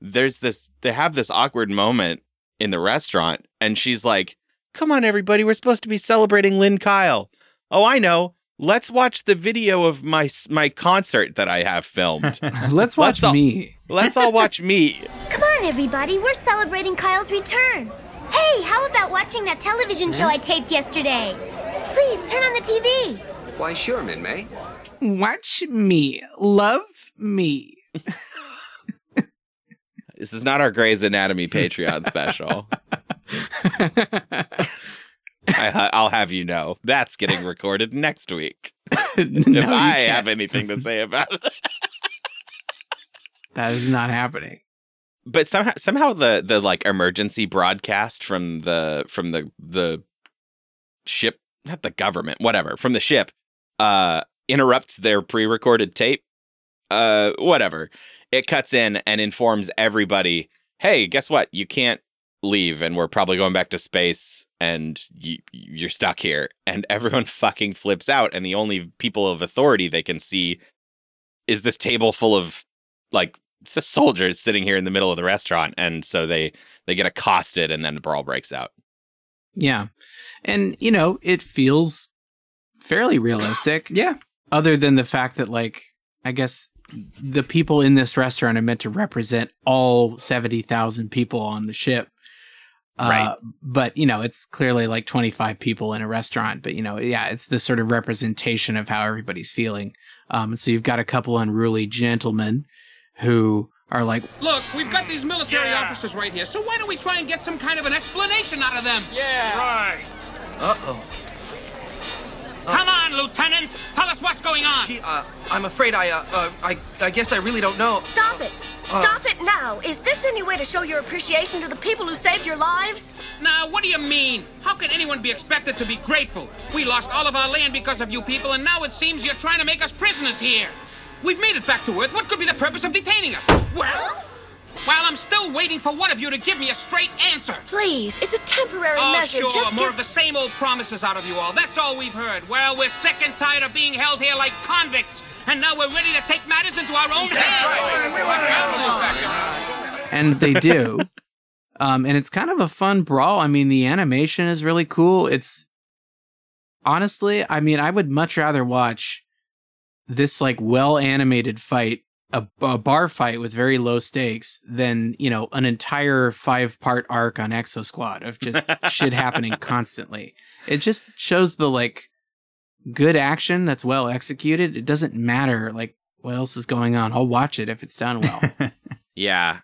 There's this they have this awkward moment in the restaurant and she's like, "Come on everybody, we're supposed to be celebrating Lynn Kyle." Oh, I know. Let's watch the video of my my concert that I have filmed. Let's watch all- me. Let's all watch me. Come on, everybody. We're celebrating Kyle's return. Hey, how about watching that television show hmm? I taped yesterday? Please turn on the TV. Why, sure, Minmay. Watch me. Love me. This is not our Grey's Anatomy Patreon special. I, I'll have you know that's getting recorded next week. if No, you I have anything to say about it. That is not happening. But somehow somehow the the like emergency broadcast from the from the the ship not the government whatever from the ship uh interrupts their pre-recorded tape uh whatever. It cuts in and informs everybody hey guess what? You can't leave and we're probably going back to space and you, you're stuck here. And everyone fucking flips out and the only people of authority they can see is this table full of like soldiers sitting here in the middle of the restaurant and so they they get accosted and then the brawl breaks out Yeah. And, you know, it feels fairly realistic. Yeah. Other than the fact that, like, I guess the people in this restaurant are meant to represent all 70,000 people on the ship. Right. Uh, but, you know, it's clearly like 25 people in a restaurant. But, you know, yeah, it's the sort of representation of how everybody's feeling. Um, and so you've got a couple unruly gentlemen who are like, Look, we've got these military officers right here, so why don't we try and get some kind of an explanation out of them? Yeah. Right. Uh-oh. Come on, Lieutenant. Tell us what's going on. Gee, uh, I'm afraid I, uh, uh, I, I guess I really don't know. Stop it! Stop it now! Is this any way to show your appreciation to the people who saved your lives? Now, what do you mean? How can anyone be expected to be grateful? We lost all of our land because of you people, and now it seems you're trying to make us prisoners here. We've made it back to Earth. What could be the purpose of detaining us? Well, while I'm still waiting for one of you to give me a straight answer. Please, it's a temporary Oh, measure. sure. Just More give- of the same old promises out of you all. That's all we've heard. Well, we're sick and tired of being held here like convicts, and now we're ready to take matters into our own hands. and they do. um, and it's kind of a fun brawl. I mean, the animation is really cool. It's honestly, I mean, I would much rather watch this like well animated fight, a, a bar fight with very low stakes, than you know an entire five part arc on Exo Squad of just shit happening constantly. It just shows the like good action that's well executed. It doesn't matter like what else is going on. I'll watch it if it's done well. yeah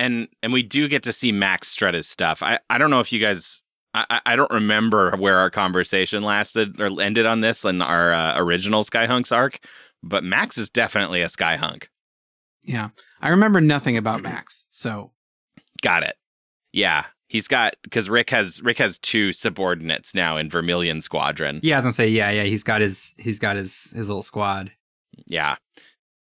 and and we do get to see max strut his stuff i i don't know if you guys I, I- don't remember where our conversation lasted or ended on this in our uh, original Skyhunks arc, but Max is definitely a Skyhunk. Yeah. I remember nothing about Max. So Got it. Yeah, he's got because Rick has Rick has two subordinates now in Vermilion Squadron. Yeah, I was gonna say, yeah, yeah. He's got his he's got his his little squad. Yeah.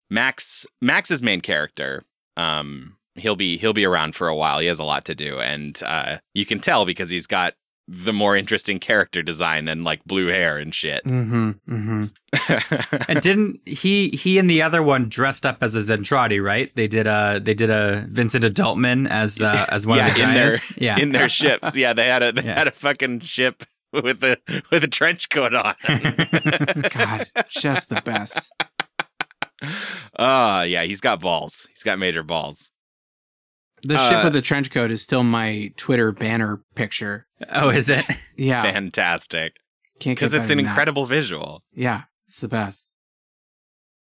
Max Max's main character, um, he'll be he'll be around for a while. He has a lot to do, and uh, you can tell because he's got the more interesting character design and like blue hair and shit. Mm-hmm. Mm-hmm. and didn't he he and the other one dressed up as a Zentraedi, right? They did a they did a Vincent Adultman as uh, as one yeah, of the in their yeah, in their ships. Yeah, they had a they Yeah. had a fucking ship with a with a trench coat on. God, just the best. Uh yeah, he's got balls. He's got major balls. The ship Uh, with the trench coat is still my Twitter banner picture. Oh, is it? Yeah. Fantastic. Can't Because it's an than that. incredible visual. Yeah, it's the best.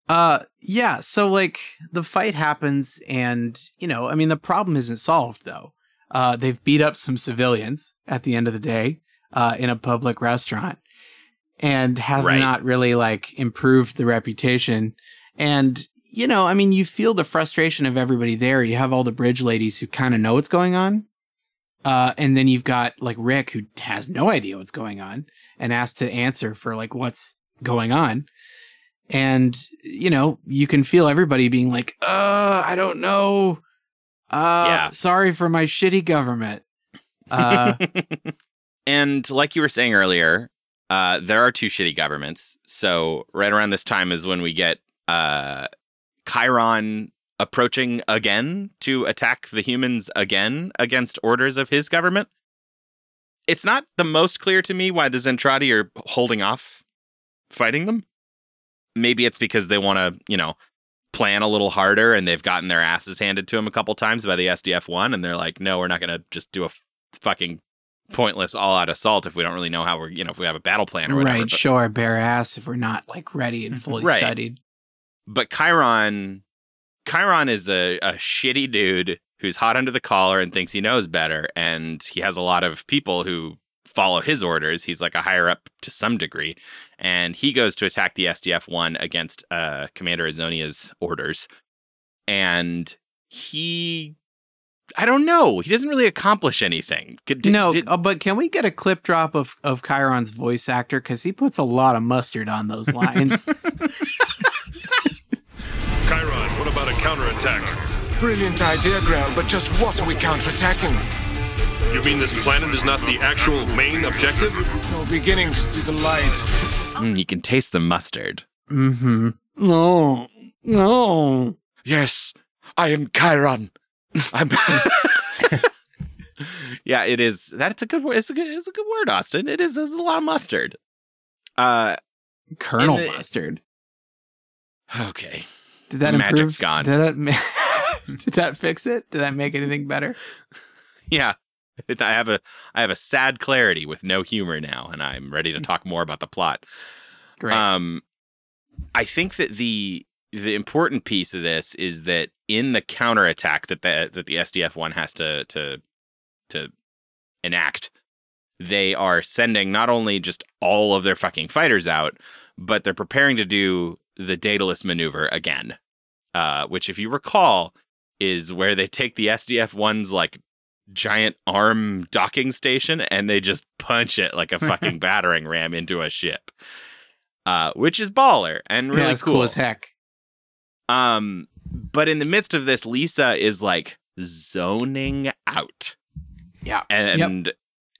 Uh yeah, so like the fight happens and you know, I mean the problem isn't solved though. Uh they've beat up some civilians at the end of the day uh in a public restaurant and have Right. not really like improved the reputation and you know, I mean, you feel the frustration of everybody there. You have all the bridge ladies who kind of know what's going on. Uh, and then you've got like Rick who has no idea what's going on and asked to answer for like what's going on. And, you know, you can feel everybody being like, uh, I don't know. Uh, Yeah. sorry for my shitty government. Uh, and like you were saying earlier, uh, there are two shitty governments. So right around this time is when we get uh, Khyron approaching again to attack the humans again against orders of his government. It's not the most clear to me why the Zentraedi are holding off fighting them. Maybe it's because they want to, you know, plan a little harder and they've gotten their asses handed to them a couple times by the SDF 1 and they're like, no, we're not going to just do a f- fucking pointless all out assault if we don't really know how we're, you know, if we have a battle plan or whatever. right. But- Show our bare ass if we're not like ready and mm-hmm. fully Right. studied. But Khyron Khyron is a, a shitty dude who's hot under the collar and thinks he knows better and he has a lot of people who follow his orders. He's like a higher up to some degree and he goes to attack the SDF-1 against uh, Commander Azonia's orders and he I don't know he doesn't really accomplish anything. Did- no, did- uh, but can we get a clip drop of of Khyron's voice actor? Because he puts a lot of mustard on those lines. Khyron, what about a counterattack? Brilliant idea, Grel, but just what are we counterattacking? You mean this planet is not the actual main objective? You're beginning to see the light. Mm, you can taste the mustard mm-hmm. No, no. Yes, I am Khyron. I'm. yeah, it is. That's a good word. It's a good. It's a good word, Austin. It is. It's a lot of mustard. Uh, Colonel the- mustard. Okay. Did that Magic's improve? gone. Did that, did that fix it? Did that make anything better? Yeah. I have a. I have a sad clarity with no humor now, and I'm ready to talk more about the plot. Great. Um, I think that the the important piece of this is that in the counterattack that the that the SDF one has to to to enact, they are sending not only just all of their fucking fighters out, but they're preparing to do the Daedalus maneuver again, uh, which, if you recall, is where they take the SDF one's like giant arm docking station and they just punch it like a fucking battering ram into a ship, uh, which is baller and really yeah, it's cool. as heck. um, but in the midst of this, Lisa is like zoning out. Yeah. And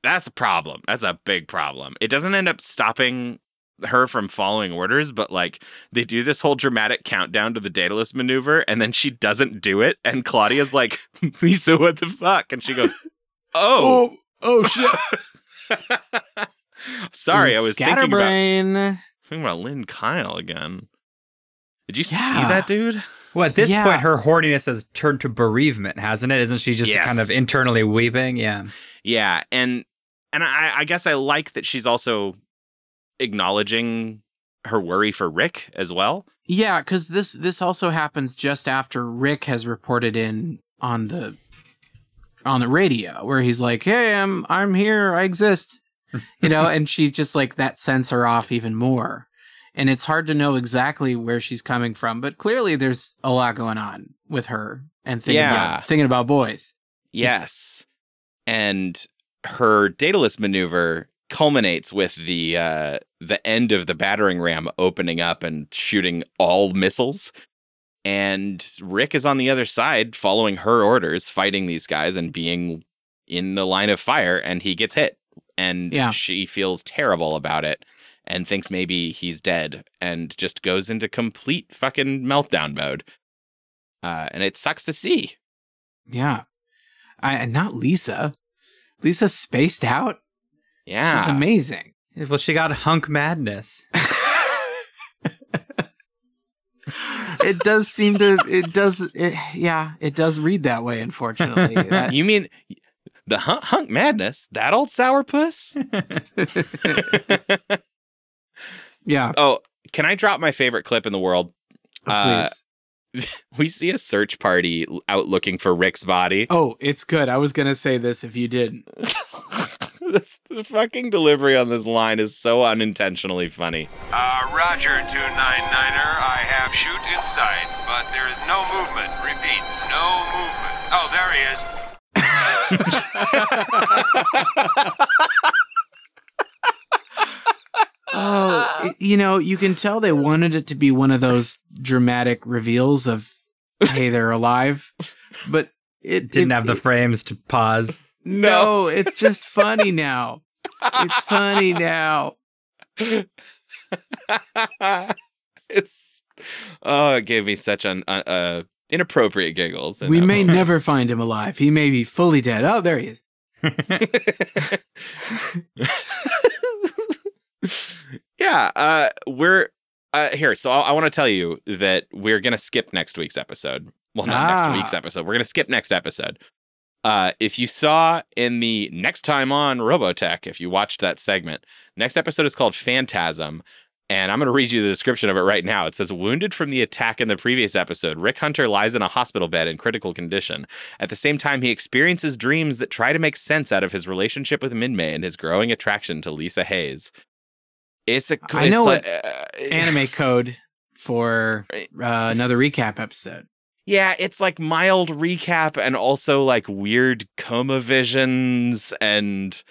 that's a problem. That's a big problem. It doesn't end up stopping her from following orders, but like they do this whole dramatic countdown to the Daedalus maneuver, and then she doesn't do it. And Claudia's like, Lisa, what the fuck? And she goes, oh. oh, oh, shit. sorry, I was thinking about, Scatterbrain. thinking about Lynn Kyle again. Did you see that, dude? Well, at this Yeah. point, her horniness has turned to bereavement, hasn't it? Isn't she just Yes. kind of internally weeping? Yeah. Yeah, and and I, I guess I like that she's also acknowledging her worry for Rick as well. Yeah, because this this also happens just after Rick has reported in on the on the radio where he's like, "Hey, I'm I'm here, I exist," you know, and she just like that sends her off even more. And it's hard to know exactly where she's coming from, but clearly there's a lot going on with her and thinking Yeah. about thinking about boys. Yes, and her Daedalus maneuver culminates with the uh, the end of the battering ram opening up and shooting all missiles. And Rick is on the other side, following her orders, fighting these guys and being in the line of fire. And he gets hit, and Yeah. she feels terrible about it and thinks maybe he's dead, and just goes into complete fucking meltdown mode. Uh, and it sucks to see. Yeah, I and not Lisa. Lisa's spaced out. Yeah, She's amazing. Well, she got hunk madness. it does seem to it does it, yeah it does read that way unfortunately That- you mean the hunk, hunk madness? That old sourpuss? yeah oh, can I drop my favorite clip in the world? Uh, please we see a search party out looking for Rick's body. oh it's good i was gonna say this if you didn't this, the fucking delivery on this line is so unintentionally funny. Uh, Roger, 299er. I have shoot in sight, but there is no movement. Repeat, no movement. Oh, there he is. Oh, it- you know, you can tell they wanted it to be one of those dramatic reveals of, hey, they're alive, but it Didn't it- have the it- frames to pause. No, it's just funny now. It's funny now. it's oh, it gave me such an uh, uh, inappropriate giggles. in We may moment. never find him alive. He may be fully dead. Oh, there he is. yeah, uh, we're uh, here. So I, I want to tell you that we're gonna skip next week's episode. Well, not Ah. next week's episode. We're gonna skip next episode. Uh, if you saw in the next time on Robotech, if you watched that segment, next episode is called Phantasm. And I'm going to read you the description of it right now. It says, Wounded from the attack in the previous episode, Rick Hunter lies in a hospital bed in critical condition. At the same time, he experiences dreams that try to make sense out of his relationship with Minmay and his growing attraction to Lisa Hayes. It's a. I know like- what uh, anime code for uh, another recap episode. Yeah, it's like mild recap and also like weird coma visions and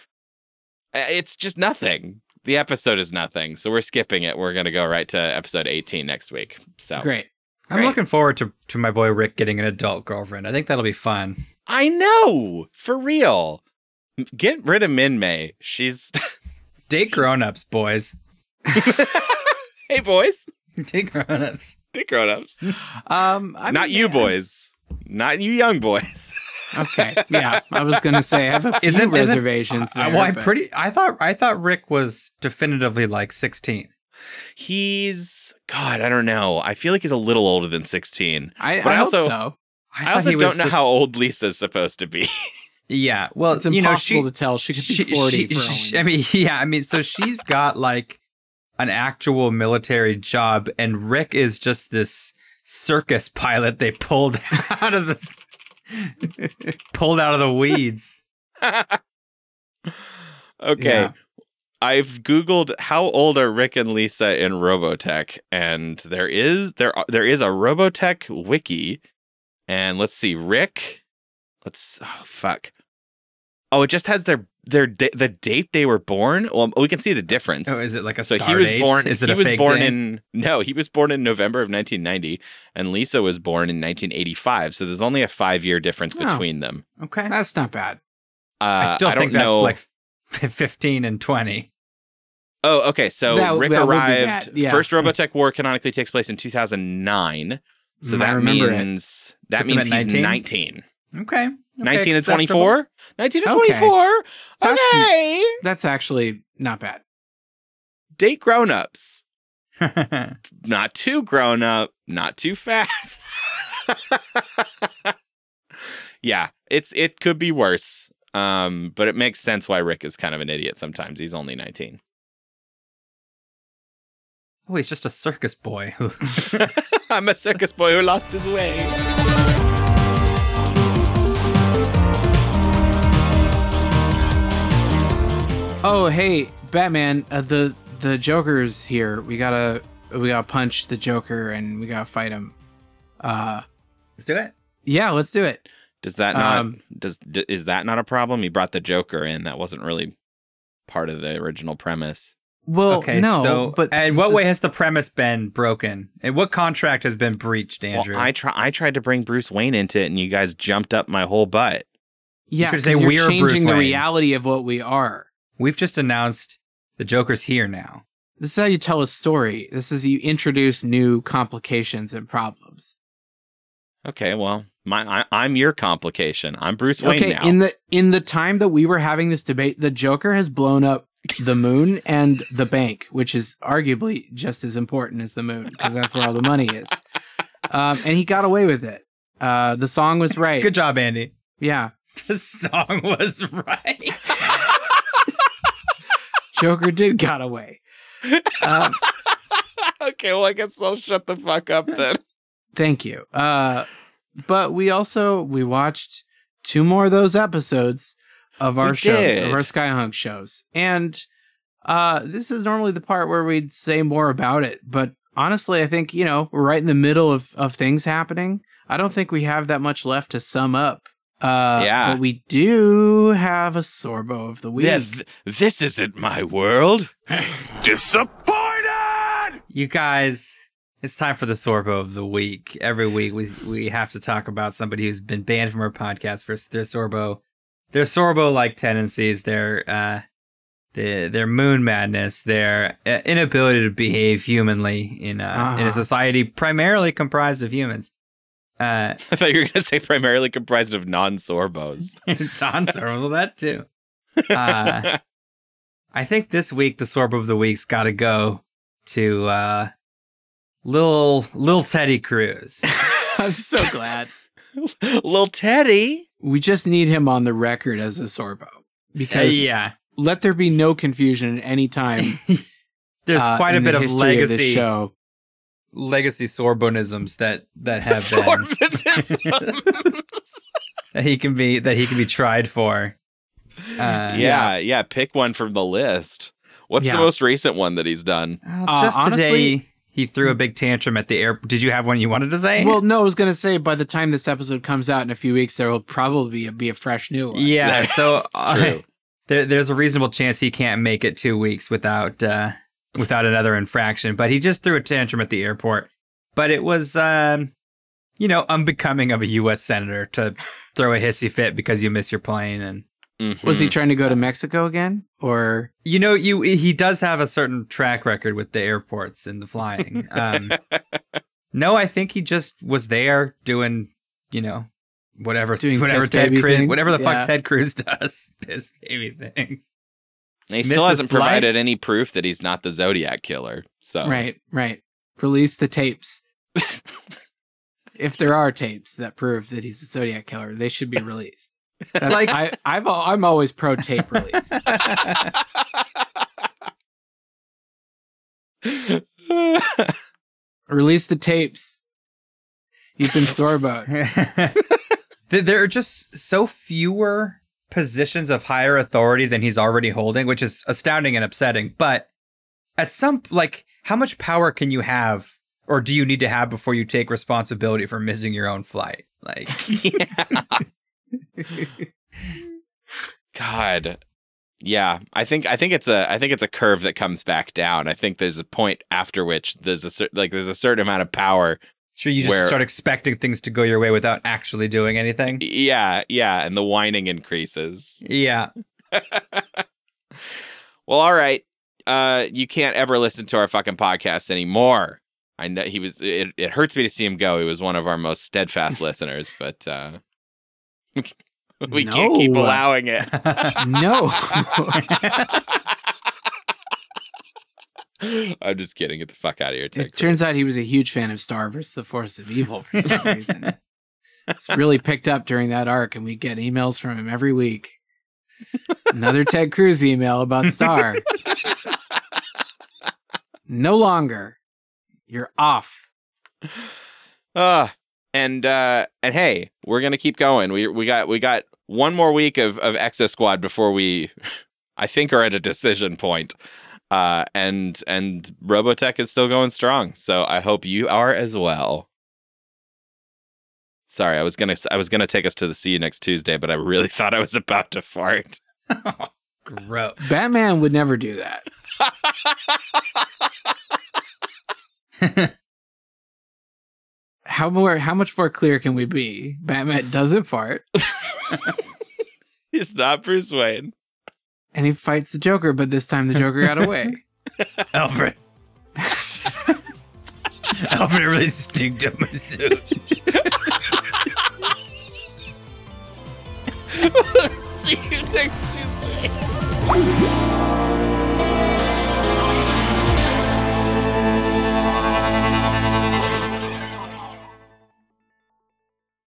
uh, it's just nothing. The episode is nothing. So we're skipping it. We're going to go right to episode 18 next week. So Great. I'm looking forward to, to my boy Rick getting an adult girlfriend. I think that'll be fun. I know, for real. Get rid of Minmay. She's Date grown-ups, boys. Hey boys. Date grown-ups. Date grown-ups. Um, I Not mean, you boys. Not you young boys. Okay, yeah, I was gonna say I have a few Isn't- isn't- reservations. Uh, there, well, I'm pretty. I thought I thought Rick was definitively like 16. He's God, I don't know. I feel like he's a little older than 16. I, But I I also- so. I, I, also don't know just- how old Lisa's supposed to be. Yeah, well, It's you know, impossible she, to tell. She could be she, 40 she- for she- I mean, yeah, I mean, so she's got like an actual military job, and Rick is just this circus pilot they pulled out of this, pulled out of the weeds. okay. Yeah. I've googled how old are Rick and Lisa in Robotech and there is there there is a Robotech wiki and let's see Rick let's oh fuck. Oh, it just has their their da- the date they were born. Well, we can see the difference. Oh, is it like a so he was date? born Is it he was born day? in no, he was born in November of 1990 and Lisa was born in 1985. So there's only a 5-year difference Oh. between them. Okay, That's not bad. Uh, I still don't think that's know. like 15 and 20. Oh, okay. So That- Rick that be arrived. bad, yeah. First Robotech War canonically takes place in 2009. So Mm, I that remember it. means that Puts means he's 19? 19. Okay, okay 19 to 24? 19 to Okay. 24? That's- Okay. That's actually not bad. Date grown-ups. Not too grown up, not too fast. yeah, it's it could be worse. Um, but it makes sense why Rick is kind of an idiot sometimes. He's only 19. oh, he's just a circus boy. I'm a circus boy who lost his way. Oh, hey, Batman, uh, the the Joker's here. We gotta we gotta punch the Joker and we gotta fight him. Uh, Let's do it. yeah, let's do it. Does that not Um, does d- is that not a problem? He brought the Joker in. That wasn't really part of the original premise. Well, okay, no, so but and this what way has the premise been broken? And what contract has been breached, Andrew? Well, I try I tried to bring Bruce Wayne into it, and you guys jumped up my whole butt. yeah, should 'cause say you're we're changing the reality of what we are. We've just announced the Joker's here now. This is how you tell a story. This is you introduce new complications and problems. Okay, well, my I, I'm your complication. I'm Bruce Wayne okay, now. in the in the time that we were having this debate, the Joker has blown up the moon and the bank, which is arguably just as important as the moon because that's where all the money is. Um, and he got away with it. Uh, the song was right. Good job, Andy. Yeah, The song was right. Joker did got away. Um, okay, well, I guess I'll shut the fuck up then. Thank you. Uh, but we also we watched two more of those episodes of our We shows, did. of our Skyhunk shows. And uh, this is normally the part where we'd say more about it. But honestly, I think, you know, we're right in the middle of, of things happening. I don't think we have that much left to sum up. Uh, Yeah. But we do have a Sorbo of the week. Yeah, th- this isn't my world. Disappointed! You guys, it's time for the Sorbo of the week. Every week we we have to talk about somebody who's been banned from our podcast for their Sorbo, their Sorbo like tendencies, their uh, their their moon madness, their uh, inability to behave humanly in uh, in a Uh-huh. society primarily comprised of humans. Uh, I thought you were going to say primarily comprised of non-sorbos. non-Sorbo, well, that too. Uh, I think this week the Sorbo of the week's got to go to uh, little little Teddy Cruz. I'm so glad. Little Teddy. We just need him on the record as a Sorbo. Because Uh, yeah. let there be no confusion at any time. There's uh, quite a in bit the of history this legacy show. Legacy Sorbonisms that that have been that he can be that he can be tried for. Uh, yeah, yeah, Pick one from the list. What's Yeah. the most recent one that he's done? Uh, just today he threw a big tantrum at the air. Did you have one you wanted to say? Well, no, I was going to say by the time this episode comes out in a few weeks, there will probably be a, be a fresh new one. yeah. So uh, true. there, there's a reasonable chance he can't make it two weeks without uh, without another infraction. But he just threw a tantrum at the airport. But it was, um, you know, unbecoming of a U.S. senator to throw a hissy fit because you miss your plane and. Was he trying to go to Mexico again? Or You know, you he does have a certain track record with the airports and the flying. Um, no, I think he just was there doing, you know, whatever, Doing whatever Ted Cruz, things? whatever the Yeah. fuck Ted Cruz does, piss baby things. And he still hasn't flight? provided any proof that he's not the Zodiac killer. So Right, right. Release the tapes. if there are tapes that prove that he's a Zodiac killer, they should be released. That's, Like- I, I've, I'm always pro tape release. Release the tapes. You've been sore about. There are just so fewer positions of higher authority than he's already holding, which is astounding and upsetting. But at some like, how much power can you have, or do you need to have before you take responsibility for missing your own flight? Like, God. Yeah, I think I think it's a I think it's a curve that comes back down. I think there's a point after which there's a like there's a certain amount of power. Sure, you just where- start expecting things to go your way without actually doing anything. Yeah, yeah, and the whining increases. Yeah. Well, all right. Uh, you can't ever listen to our fucking podcast anymore. I know he was. It, it hurts me to see him go. He was one of our most steadfast listeners, but uh, we can't keep allowing it. no. I'm just kidding. Get the fuck out of here, Ted. It turns out he was a huge fan of Star vs. the Force of Evil for some reason. It's really picked up during that arc, and we get emails from him every week. Another Ted Cruz email about Star. no longer. You're off. Uh and uh and hey, we're gonna keep going. We we got we got one more week of of Exo Squad before we I think are at a decision point. Uh and and Robotech is still going strong. So I hope you are as well. Sorry, I was gonna I was gonna take us to the see you next Tuesday, but I really thought I was about to fart. Gross. Batman would never do that. how more? How much more clear can we be? Batman doesn't fart, He's not Bruce Wayne. And he fights the Joker, but this time the Joker got away. Alfred. Alfred really stinked up my suit. see you next Tuesday.